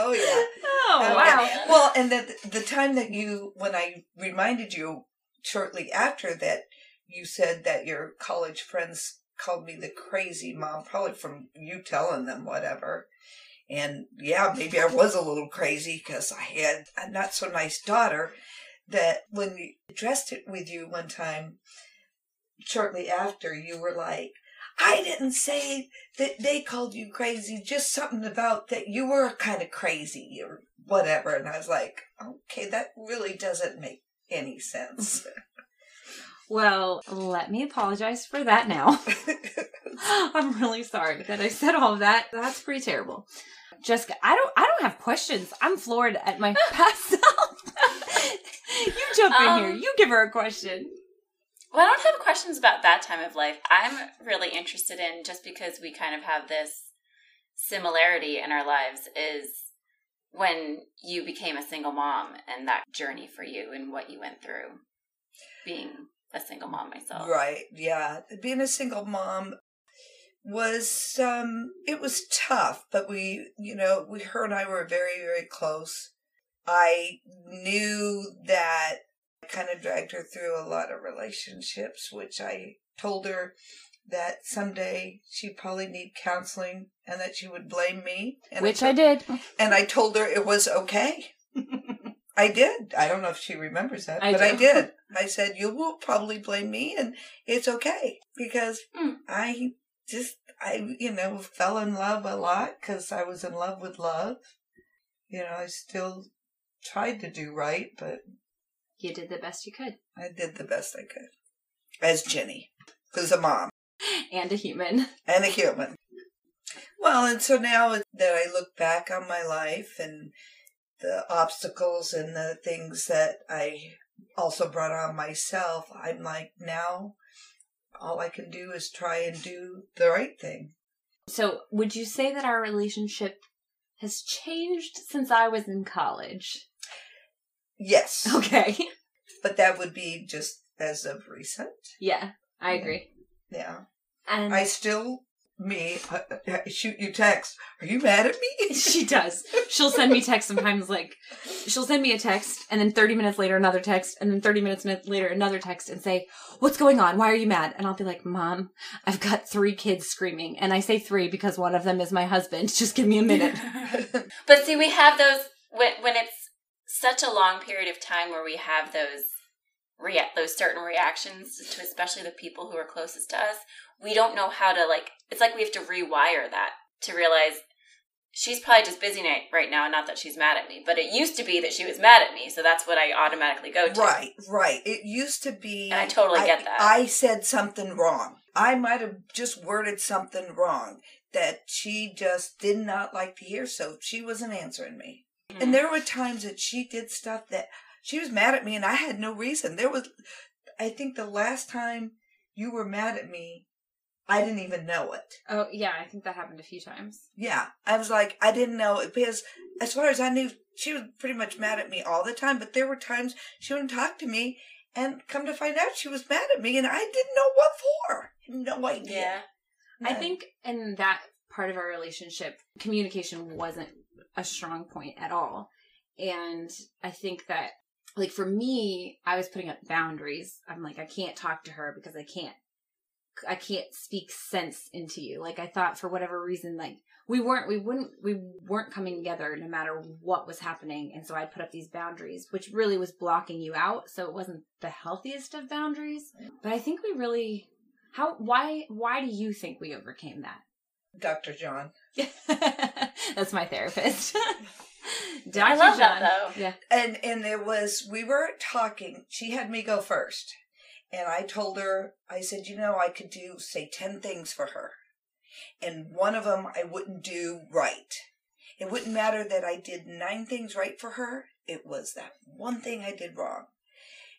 Oh, yeah. Oh Okay. wow. Well, and the the time that you, when I reminded you shortly after that, you said that your college friends called me the crazy mom, probably from you telling them whatever. And yeah, maybe I was a little crazy because I had a not so nice daughter that when we addressed it with you one time, shortly after, you were like, I didn't say that they called you crazy, just something about that you were kind of crazy or whatever. And I was like, okay, that really doesn't make any sense. *laughs* Well, let me apologize for that now. *laughs* *laughs* I'm really sorry that I said all of that. That's pretty terrible. Jessika, I don't I don't have questions. I'm floored at my *laughs* past self. you jump in Um, here. You give her a question. Well, I don't have questions about that time of life. I'm really interested in just because we kind of have this similarity in our lives is when you became a single mom and that journey for you and what you went through being a single mom myself. Right. Yeah. Being a single mom was um it was tough, but we you know, we her and I were very, very close. I knew that I kind of dragged her through a lot of relationships, which I told her that someday she'd probably need counseling and that she would blame me. And Which I, I did. and I told her it was okay. *laughs* I did. I don't know if she remembers that, I but I did. I said, you will probably blame me and it's okay because Hmm. I just, I, you know, fell in love a lot because I was in love with love. You know, I still tried to do right, but You did the best you could. I did the best I could as Jenny, who's a mom *laughs* And a human. and a human. Well, and so now that I look back on my life and the obstacles and the things that I also brought on myself, I'm like, now all I can do is try and do the right thing. So, would you say that our relationship has changed since I was in college? Yes. *laughs* Okay. But that would be just as of recent. yeah, I agree. Yeah. And I still, me, uh, uh, shoot you text. Are you mad at me? *laughs* she does. She'll send me text sometimes like she'll send me a text and then 30 minutes later another text and then 30 minutes later another text and say, "What's going on? Why are you mad?" And I'll be like, "Mom, I've got 3 kids screaming." And I say 3 because one of them is my husband. *laughs* Just give me a minute. *laughs* But see, we have those when when it's such a long period of time where we have those rea- those certain reactions to especially the people who are closest to us. We don't know how to like. It's like we have to rewire that to realize she's probably just busy night right now. Not that she's mad at me, but it used to be that she was mad at me, so that's what I automatically go to. Right, right. It used to be. And I totally get that. I said something wrong. I might have just worded something wrong that she just did not like to hear, so she wasn't answering me. Mhm. And there were times that she did stuff that she was mad at me and I had no reason. There was, I think the last time you were mad at me, I didn't even know it. oh, yeah, I think that happened a few times. Yeah. I was like, I didn't know it because as far as I knew, she was pretty much mad at me all the time, but there were times she wouldn't talk to me and come to find out she was mad at me and I didn't know what for. No idea. yeah. I think in that part of our relationship, communication wasn't a strong point at all. And I think that, like, for me, I was putting up boundaries. I'm like, I can't talk to her because I can't, I can't speak sense into you. Like, I thought for whatever reason, like, we weren't, we wouldn't, we weren't coming together no matter what was happening. And so I'd put up these boundaries, which really was blocking you out. So it wasn't the healthiest of boundaries. But I think we really, how, why, why do you think we overcame that? Dr. John. *laughs* That's my therapist. Dr. *laughs* I love that, John. though. Yeah. And and there was we were talking. She had me go first. And I told her, I said, you know, I could do say 10 things for her. And one of them I wouldn't do right. It wouldn't matter that I did nine things right for her. It was that one thing I did wrong.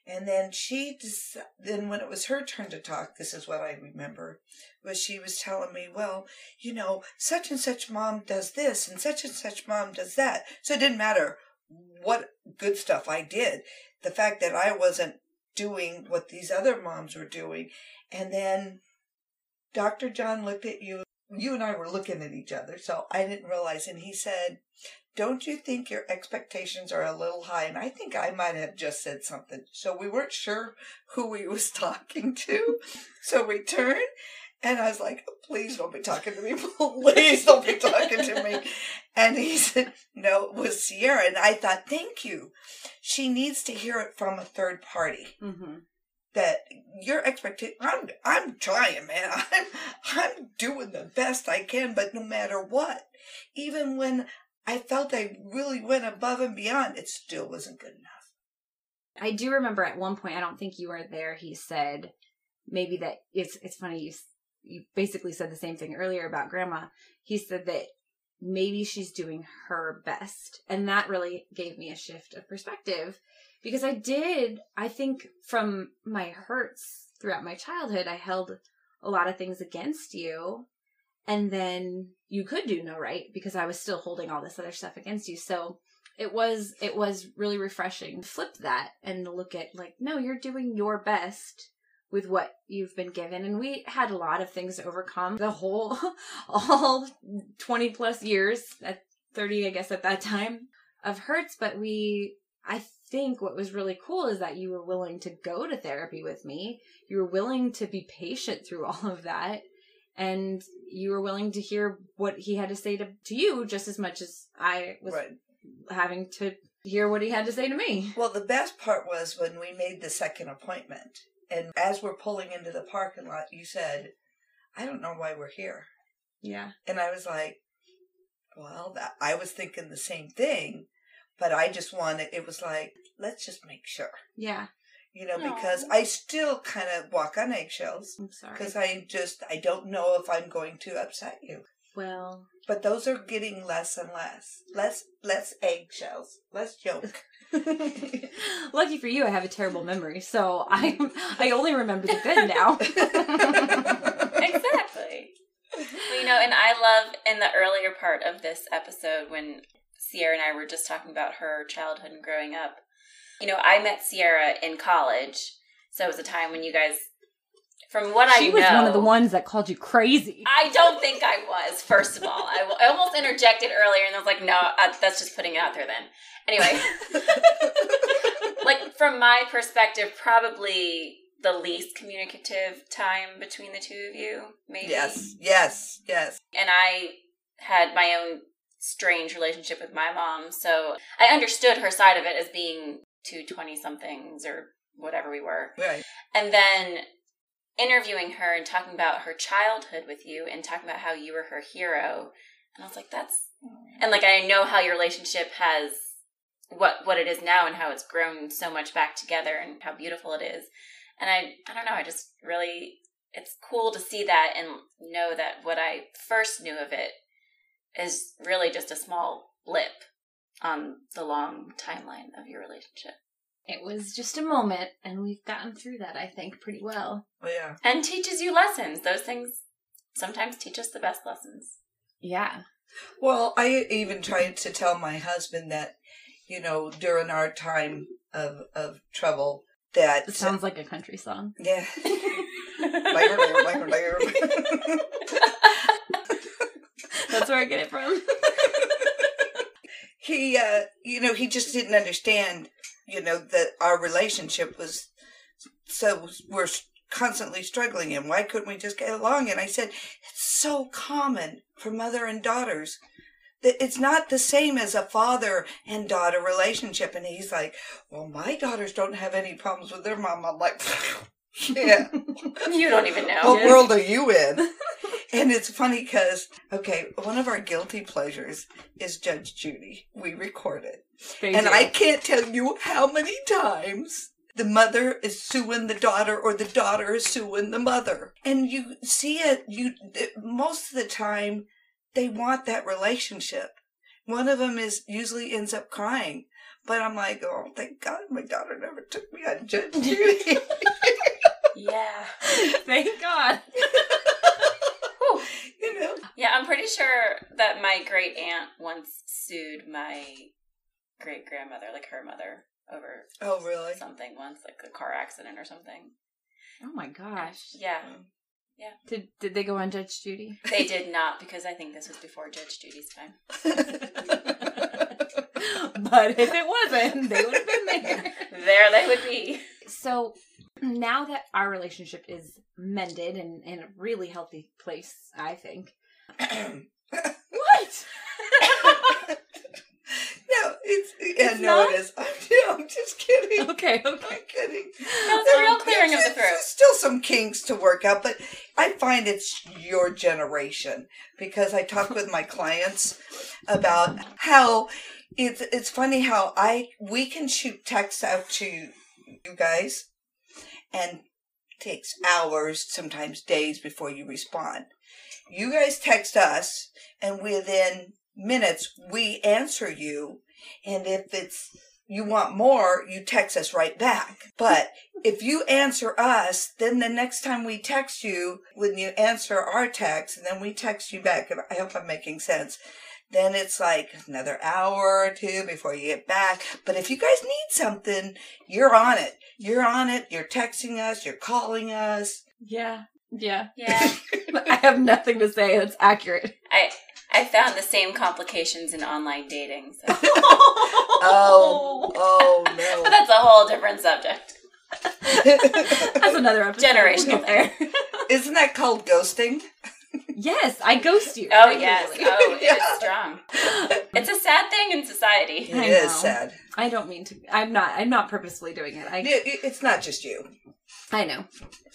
And then she just, then when it was her turn to talk, this is what I remember, was she was telling me, well, you know, such and such mom does this and such and such mom does that. So it didn't matter what good stuff I did. The fact that I wasn't doing what these other moms were doing. And then Dr. John looked at you. You and I were looking at each other, so I didn't realize. And he said, Don't you think your expectations are a little high? And I think I might have just said something. So we weren't sure who he was *laughs* talking to. So we turned and I was like, Please don't be talking to me. *laughs* Please don't be talking to me. And he said, No, it was Ciara. And I thought, Thank you. She needs to hear it from a third party Mm-hmm. that your expectation I'm I'm trying, man. *laughs* I'm I'm doing the best I can, but no matter what, even when I felt I really went above and beyond, it still wasn't good enough. I do remember at one point, I don't think you were there, he said maybe that it's it's funny you you basically said the same thing earlier about grandma. He said that maybe she's doing her best. And that really gave me a shift of perspective because I did, I think from my hurts throughout my childhood, I held a lot of things against you. And then you could do no right because I was still holding all this other stuff against you. So it was it was really refreshing to flip that and look at like no you're doing your best with what you've been given. And we had a lot of things to overcome. The whole *laughs* all 20 plus years at 30 i guess at that time of hurts but we i think what was really cool is that you were willing to go to therapy with me. You were willing to be patient through *laughs* all of that. And you were willing to hear what he had to say to, to you just as much as i was Right. having to hear what he had to say to me. Well, the best part was when we made the second appointment, and as we're pulling into the parking lot, you said, "I don't know why we're here," Yeah. and I was like, "Well, that I was thinking the same thing, but I just wanted. It was like, let's just make sure, Yeah. you know, Aw. because I still kind of walk on eggshells I'm sorry. because I just I don't know if I'm going to upset you." well, But those are getting less and less. Less less eggshells. Less joke. *laughs* lucky for you, I have a terrible memory, so I I only remember the good now. *laughs* exactly. Well, you know, and I love in the earlier part of this episode when Ciara and I were just talking about her childhood and growing up. You know, I met Ciara in college, so it was a time when you guys, from what I know, she was one of the ones that called you crazy. I don't think I was. First of all, I, I almost interjected earlier, and I was like, "No, uh, that's just putting it out there." Then, anyway, *laughs* like from my perspective, probably the least communicative time between the two of you, maybe. yes. Yes. Yes. And I had my own strange relationship with my mom, so I understood her side of it as being two 20 somethings or whatever we were. Right. And then interviewing her and talking about her childhood with you and talking about how you were her hero. And I was like, that's and like I know how your relationship has what what it is now and how it's grown so much back together and how beautiful it is. And I I don't know, I just really it's cool to see that and know that what I first knew of it is really just a small blip on the long timeline of your relationship. It was just a moment, and we've gotten through that, I think, pretty well. Well, yeah. And teaches you lessons. Those things sometimes teach us the best lessons. Yeah. Well, I even tried to tell my husband that, you know, during our time of of trouble, that It sounds like a country song. yeah. *laughs* That's where I get it from. *laughs* he, uh, you know, he just didn't understand, you know, that our relationship was so we're constantly struggling and why couldn't we just get along? And I said, it's so common for mother and daughters. It's not the same as a father and daughter relationship. And he's like, well, my daughters don't have any problems with their mom. I'm like, *laughs* yeah. *laughs* You don't even know. What world are you in? and it's funny because, okay, one of our guilty pleasures is Judge Judy. We record it. and I can't tell you how many times the mother is suing the daughter or the daughter is suing the mother. And you see it, you, most of the time, they want that relationship. One of them is usually ends up crying. But I'm like, oh, thank God my daughter never took me on Judge Judy. Yeah. *laughs* Thank God. *laughs* you know? Yeah, I'm pretty sure that my great aunt once sued my great grandmother, like her mother, over Oh, really? something once, like a car accident or something. Oh my gosh. Yeah. Mm. Did did they go on Judge Judy? They did not because I think this was before Judge Judy's time. *laughs* but if it wasn't, they would have been there. *laughs* There they would be. So now that our relationship is mended and in a really healthy place, I think. *coughs* What? No, it's yeah, no, not? it is. *laughs* I'm, yeah, I'm just kidding. Okay, I'm okay. kidding. That's a real um, clearing of the throat. There's still some kinks to work out, but I find it's your generation because I talk with my clients about how it's it's funny how I we can shoot texts out to you guys and takes hours, sometimes days before you respond. You guys text us and within minutes we answer you and if it's you want more, you text us right back. But if you answer us, then the next time we text you, when you answer our text, and then we text you back, and I hope I'm making sense, then it's like another hour or two before you get back. But if you guys need something, you're on it. You're on it. You're texting us. You're calling us. Yeah. Yeah. Yeah. *laughs* I have nothing to say that's accurate. I I found the same complications in online dating. So. *laughs* Oh, *laughs* oh but that's a whole different subject. That's another episode. Generational We'll get there. Isn't that called ghosting? Yes, I ghost you. Oh yes. regularly. *laughs* Oh, it Yeah. is strong. *laughs* It's a sad thing in society. It I is know. sad. I don't mean to. I'm not. I'm not purposefully doing it. I. It- it- It's not just you. I know.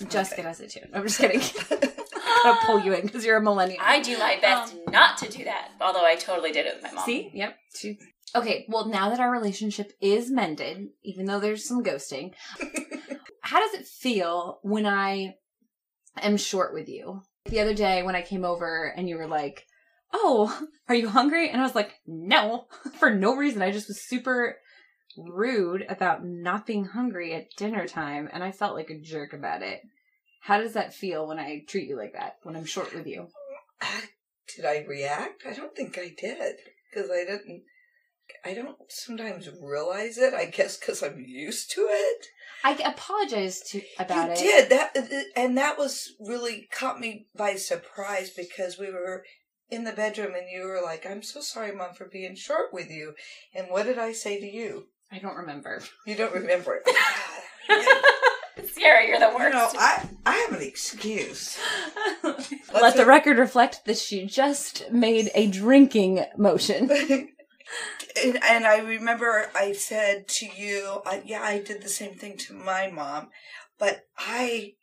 Jessika does it too. I'm just kidding. *laughs* I'll pull you in because you're a millennial. I do my best um, not to do that, although I totally did it with my mom. See? Yep. She... Okay, well, now that our relationship is mended, even though there's some ghosting, how does it feel when I am short with you? The other day when I came over and you were like, Oh, are you hungry? And I was like, No, *laughs* for no reason. I just was super rude about not being hungry at dinner time and I felt like a jerk about it. How does that feel when I treat you like that, when I'm short with you? *sighs* Did I react? I don't think I did because I didn't. I don't sometimes realize it. I guess because I'm used to it. I apologized to about it. you it. did that, uh, uh, and that was really caught me by surprise because we were in the bedroom and you were like, "I'm so sorry, mom, for being short with you." And what did I say to you? I don't remember. You don't remember it. *laughs* Yeah. Ciara, you're the you worst. know, I I have an excuse. *laughs* Let the record reflect that she just made a drinking motion. *laughs* and, and I remember I said to you, I, yeah, I did the same thing to my mom, but I,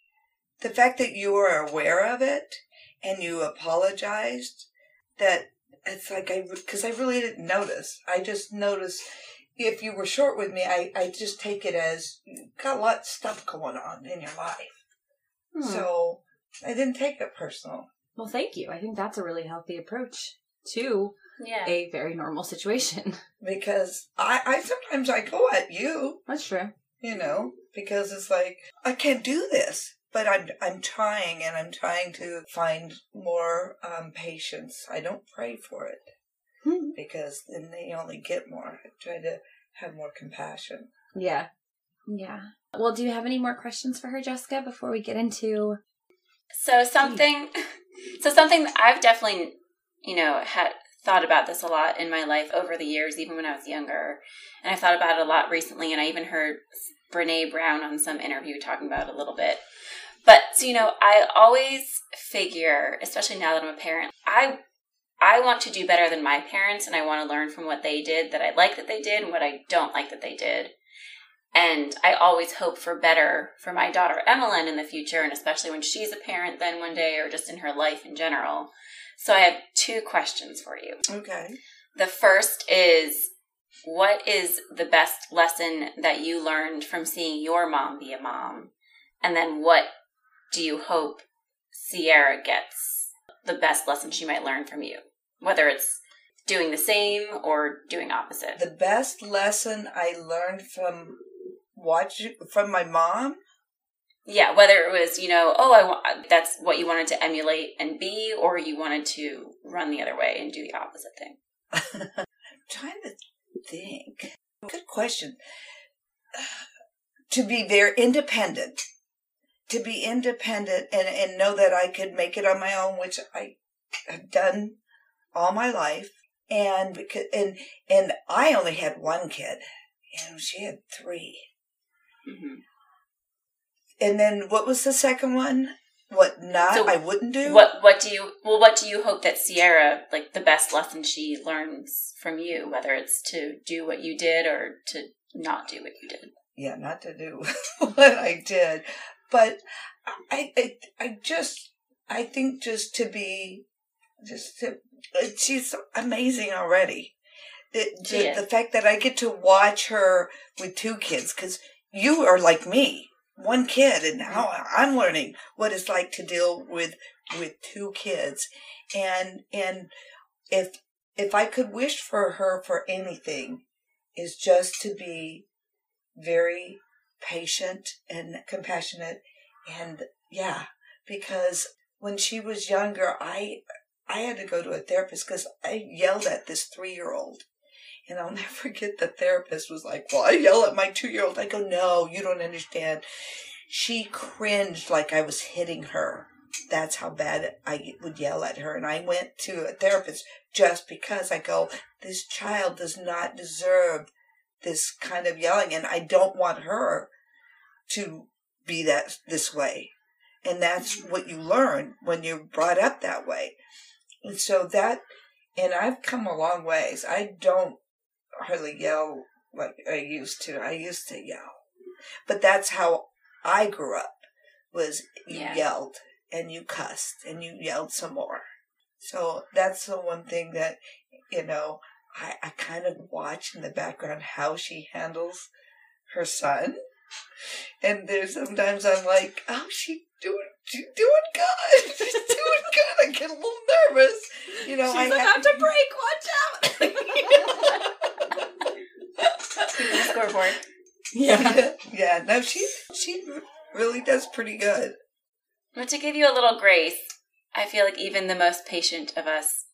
the fact that you were aware of it and you apologized, that it's like I, because I really didn't notice. I just noticed if you were short with me, I, I just take it as you got a lot of stuff going on in your life. Hmm. So I didn't take it personal. well, thank you. I think that's a really healthy approach to yeah. a very normal situation. *laughs* Because I, I sometimes I go at you That's true. you know, because it's like I can't do this, but I'm I'm trying and I'm trying to find more um, patience. I don't pray for it Hmm. because then they only get more. I try to have more compassion. Yeah. Yeah. Well, do you have any more questions for her, Jessika, before we get into So something, *laughs* so something that I've definitely, you know, had thought about this a lot in my life over the years, even when I was younger, and I thought about it a lot recently. And I even heard Brene Brown on some interview talking about it a little bit. But so you know, I always figure, especially now that I'm a parent, I I want to do better than my parents, and I want to learn from what they did that I like that they did, and what I don't like that they did. And I always hope for better for my daughter Emmeline in the future, and especially when she's a parent then one day or just in her life in general. So I have two questions for you. Okay. The first is what is the best lesson that you learned from seeing your mom be a mom? And then what do you hope Ciara gets the best lesson she might learn from you? Whether it's doing the same or doing opposite. The best lesson I learned from watching from my mom. Yeah, whether it was, you know, oh, I want that's what you wanted to emulate and be, or you wanted to run the other way and do the opposite thing. I'm *laughs* trying to think. Good question. To be very independent. To be independent and, and know that I could make it on my own, which I have done all my life. And because, and, and I only had one kid. You know, she had three. hmm And then what was the second one? What not So I wouldn't do? What what do you well what do you hope that Ciara like the best lesson she learns from you, whether it's to do what you did or to not do what you did? yeah, not to do *laughs* what I did, but I, I, I just, I think just to be, just to, she's amazing already. The, the, the fact that I get to watch her with two kids, because you are like me, one kid, and now I'm learning what it's like to deal with with two kids, and and if if I could wish for her for anything, is just to be very patient and compassionate. And yeah because when she was younger i i had to go to a therapist because i yelled at this three-year-old and i'll *laughs* never forget the therapist was like well i yell at my two-year-old i go no you don't understand she cringed like i was hitting her that's how bad i would yell at her and i went to a therapist just because i go this child does not deserve this kind of yelling and I don't want her to be that this way. And that's mm-hmm. what you learn when you're brought up that way. And so that, and I've come a long ways. I don't hardly yell like I used to. I used to yell. But that's how I grew up was you Yeah. yelled and you cussed and you yelled some more. So that's the one thing that, you know, I, I kind of watch in the background how she handles her son. And there's sometimes I'm like, oh, she doing, she's doing good. *laughs* She's doing good. I get a little nervous. You know, I have to break. Watch out. *laughs* *laughs* scoreboard. *laughs* Yeah. yeah, no, she she really does pretty good. But to give you a little grace, I feel like even the most patient of us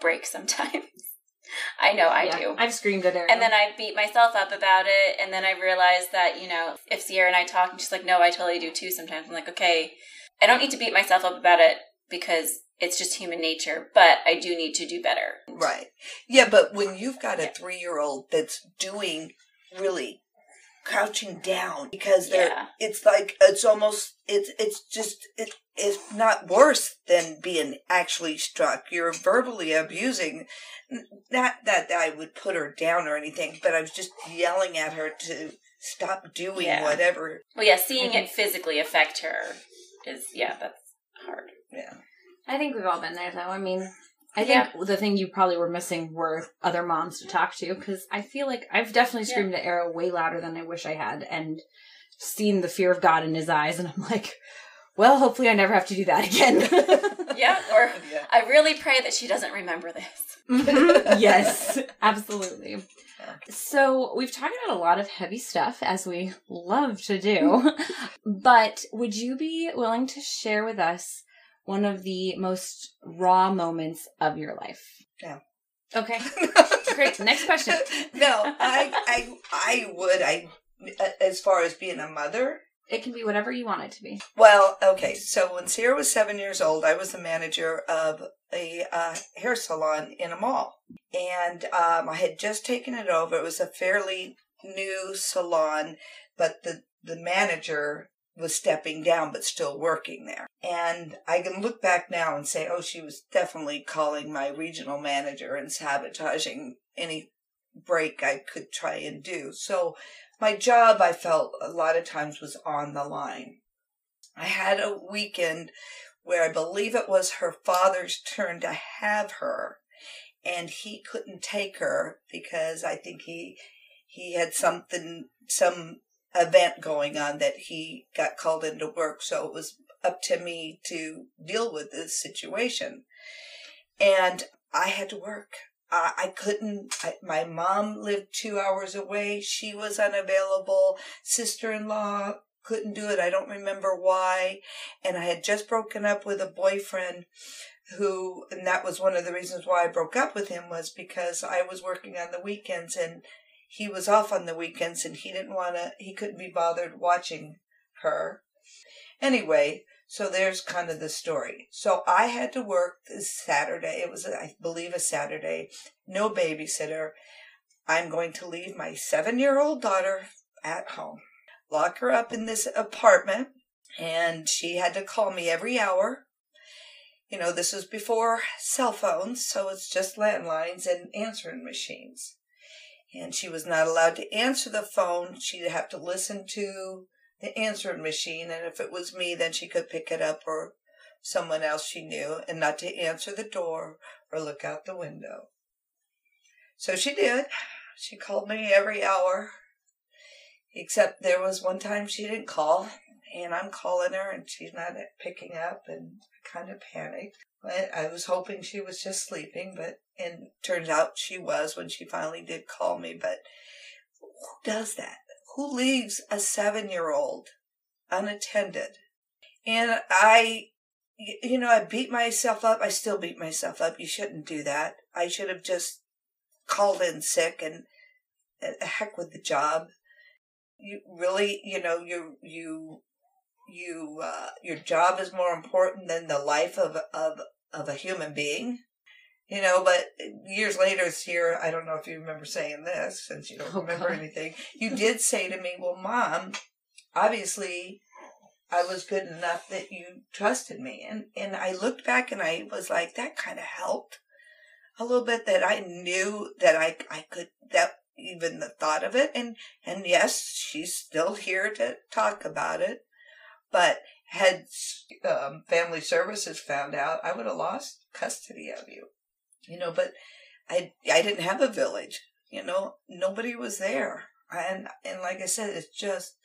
break sometimes. *laughs* I know I Yeah. do. I've screamed at her. And then I beat myself up about it. And then I realized that, you know, if Ciara and I talk and she's like, no, I totally do too sometimes. I'm like, okay, I don't need to beat myself up about it because it's just human nature, but I do need to do better. Right. Yeah, but when you've got a Yeah. three year old that's doing really crouching down because they're Yeah. it's like it's almost it's it's just it, it's not worse than being actually struck. You're verbally abusing not that I would put her down or anything, but I was just yelling at her to stop doing Yeah. whatever. Well, yeah, seeing it mm-hmm. physically affect her is, yeah, that's hard. Yeah. I think we've all been there, though. I mean, I Yeah. think the thing you probably were missing were other moms to talk to because I feel like I've definitely Yeah. screamed at Arrow way louder than I wish I had and seen the fear of God in his eyes, and I'm like, well, hopefully I never have to do that again. *laughs* Yeah, or Yeah. I really pray that she doesn't remember this. Mhm. *laughs* yes, absolutely. So we've talked about a lot of heavy stuff, as we love to do. but would you be willing to share with us one of the most raw moments of your life? No. Okay. *laughs* Great. Next question. no, *laughs* I, I, I would. I, as far as being a mother. It can be whatever you want it to be. Well, okay. So when Ciara was seven years old, I was the manager of a uh, hair salon in a mall, and um, I had just taken it over. It was a fairly new salon, but the the manager was stepping down but still working there. And I can look back now and say, oh, she was definitely calling my regional manager and sabotaging any break I could try and do. So my job, I felt a lot of times was on the line. I had a weekend where I believe it was her father's turn to have her, and he couldn't take her because I think he he had something some event going on that he got called into work, so it was up to me to deal with this situation. And I had to work. I, I couldn't, I, my mom lived two hours away. She was unavailable. Sister in law couldn't do it. I don't remember why. And I had just broken up with a boyfriend who, and that was one of the reasons why I broke up with him was because I was working on the weekends and he was off on the weekends and he didn't want to, he couldn't be bothered watching her. Anyway, so there's kind of the story. So I had to work this Saturday. It was, I believe, a Saturday. No babysitter. I'm going to leave my seven year old daughter at home, lock her up in this apartment, and she had to call me every hour. You know, this was before cell phones, so it's just landlines and answering machines. And she was not allowed to answer the phone. She'd have to listen to the answering machine, and if it was me, then she could pick it up or someone else she knew, and not to answer the door or look out the window. So she did. She called me every hour, except there was one time she didn't call, and I'm calling her, and she's not picking up, and I kind of panicked. But I was hoping she was just sleeping, but and turns out she was when she finally did call me. But who does that? Who leaves a seven year old unattended? And I, you know, I beat myself up. I still beat myself up. You shouldn't do that. I should have just called in sick and uh, heck with the job. You really, you know, you, you, you, uh, your job is more important than the life of, of, of a human being. You know, but years later, here, I don't know if you remember saying this, since you don't Oh, remember anything. You did say to me, well, mom, obviously, I was good enough that you trusted me. And, and I looked back and I was like, that kind of helped a little bit that I knew that I, I could, that even the thought of it. And, and yes, she's still here to talk about it. But had um, family services found out, I would have lost custody of you. You know, but I, I didn't have a village. You know, nobody was there. And, and like I said, it's just,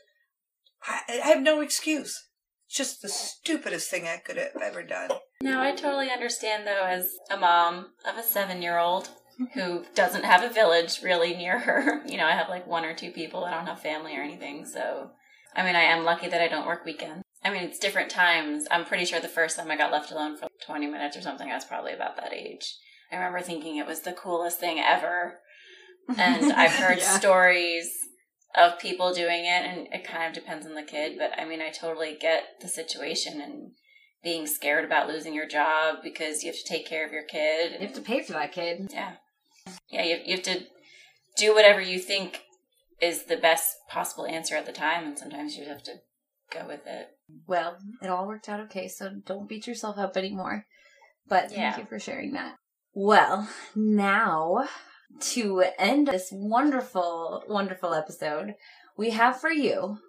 I, I have no excuse. It's just the stupidest thing I could have ever done. No, I totally understand though, as a mom of a seven year old who doesn't have a village really near her. *laughs* You know, I have like one or two people. I don't have family or anything. So, I mean, I am lucky that I don't work weekends. I mean, it's different times. I'm pretty sure the first time I got left alone for 20 minutes or something, I was probably about that age. I remember thinking it was the coolest thing ever. *laughs* And I've heard Yeah. stories of people doing it, and it kind of depends on the kid. But I mean, I totally get the situation and being scared about losing your job because you have to take care of your kid. You have to pay for that kid. Yeah. Yeah, you, you have to do whatever you think is the best possible answer at the time, and sometimes you have to go with it. Well, it all worked out okay, so don't beat yourself up anymore. But Yeah. thank you for sharing that. Well, now to end this wonderful, wonderful episode, we have for you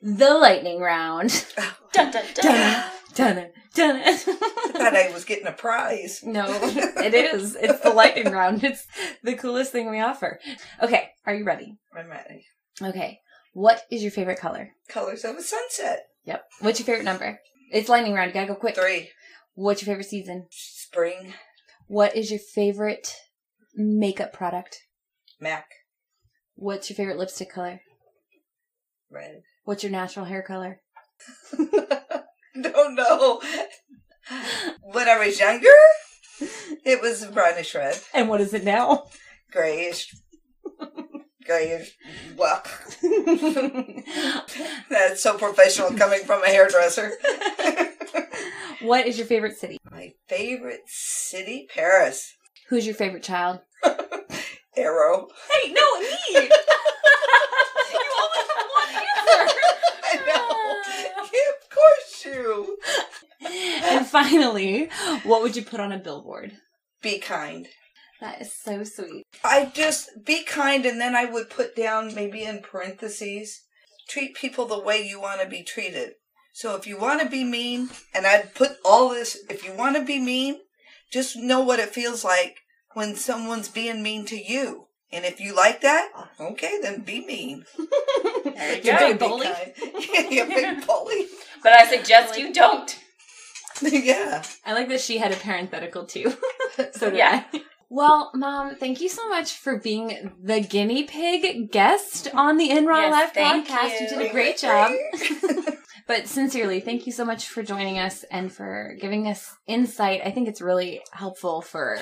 the lightning round. *laughs* Dun, dun, dun. Dun it, done it. I thought I was getting a prize. no, it is. It's the lightning round. It's the coolest thing we offer. Okay, are you ready? I'm ready. Okay. What is your favorite color? Colors of a sunset. Yep. What's your favorite number? It's lightning round. You gotta go quick. Three. What's your favorite season? Spring. What is your favorite makeup product? Mac. What's your favorite lipstick color? Red. What's your natural hair color? *laughs* *laughs* Don't know. When I was younger, it was brownish red. And what is it now? Grayish. Grayish. Well, *laughs* that's so professional coming from a hairdresser. *laughs* what is your favorite city? My favorite city, Paris. Who's your favorite child? Arrow. Hey, no, me! you only have one answer! I know. Yeah, *laughs* of course you. and finally, what would you put on a billboard? Be kind. That is so sweet. I just be kind, and then I would put down maybe in parentheses, treat people the way you want to be treated. So if you want to be mean, and I'd put all this, if you want to be mean, just know what it feels like when someone's being mean to you. And if you like that, okay, then be mean. *laughs* There you You're go. big bully. *laughs* yeah, you big *laughs* bully. But I suggest you don't. *laughs* yeah. I like that she had a parenthetical too. so did Yeah. I. Well, Mom, thank you so much for being the guinea pig guest on the In Raw Yes, Life podcast. You. you. did a great job. But sincerely, thank you so much for joining us and for giving us insight. I think it's really helpful for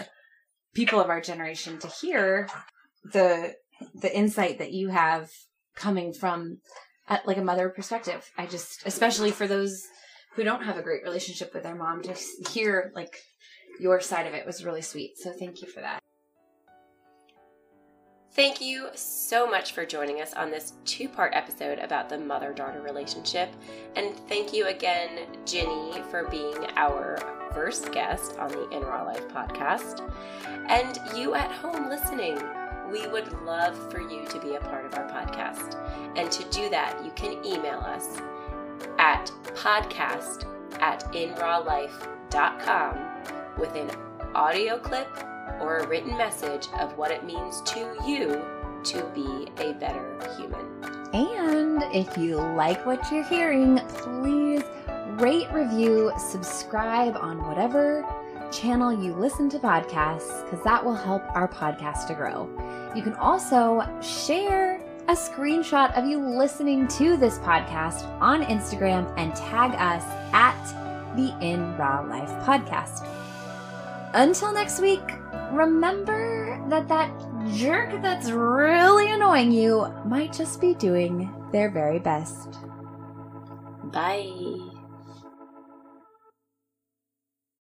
people of our generation to hear the the insight that you have coming from at like a mother perspective. I just especially for those who don't have a great relationship with their mom to hear like your side of it was really sweet. So thank you for that. Thank you so much for joining us on this two part episode about the mother daughter relationship. And thank you again, Ginny, for being our first guest on the In Raw Life podcast. And you at home listening, we would love for you to be a part of our podcast. And to do that, you can email us at podcast at inrawlife.com with an audio clip or a written message of what it means to you to be a better human. And if you like what you're hearing, please rate, review, subscribe on whatever channel you listen to podcasts, because that will help our podcast to grow. You can also share a screenshot of you listening to this podcast on Instagram and tag us at the In Raw Life Podcast. Until next week, remember that that jerk that's really annoying you might just be doing their very best. Bye.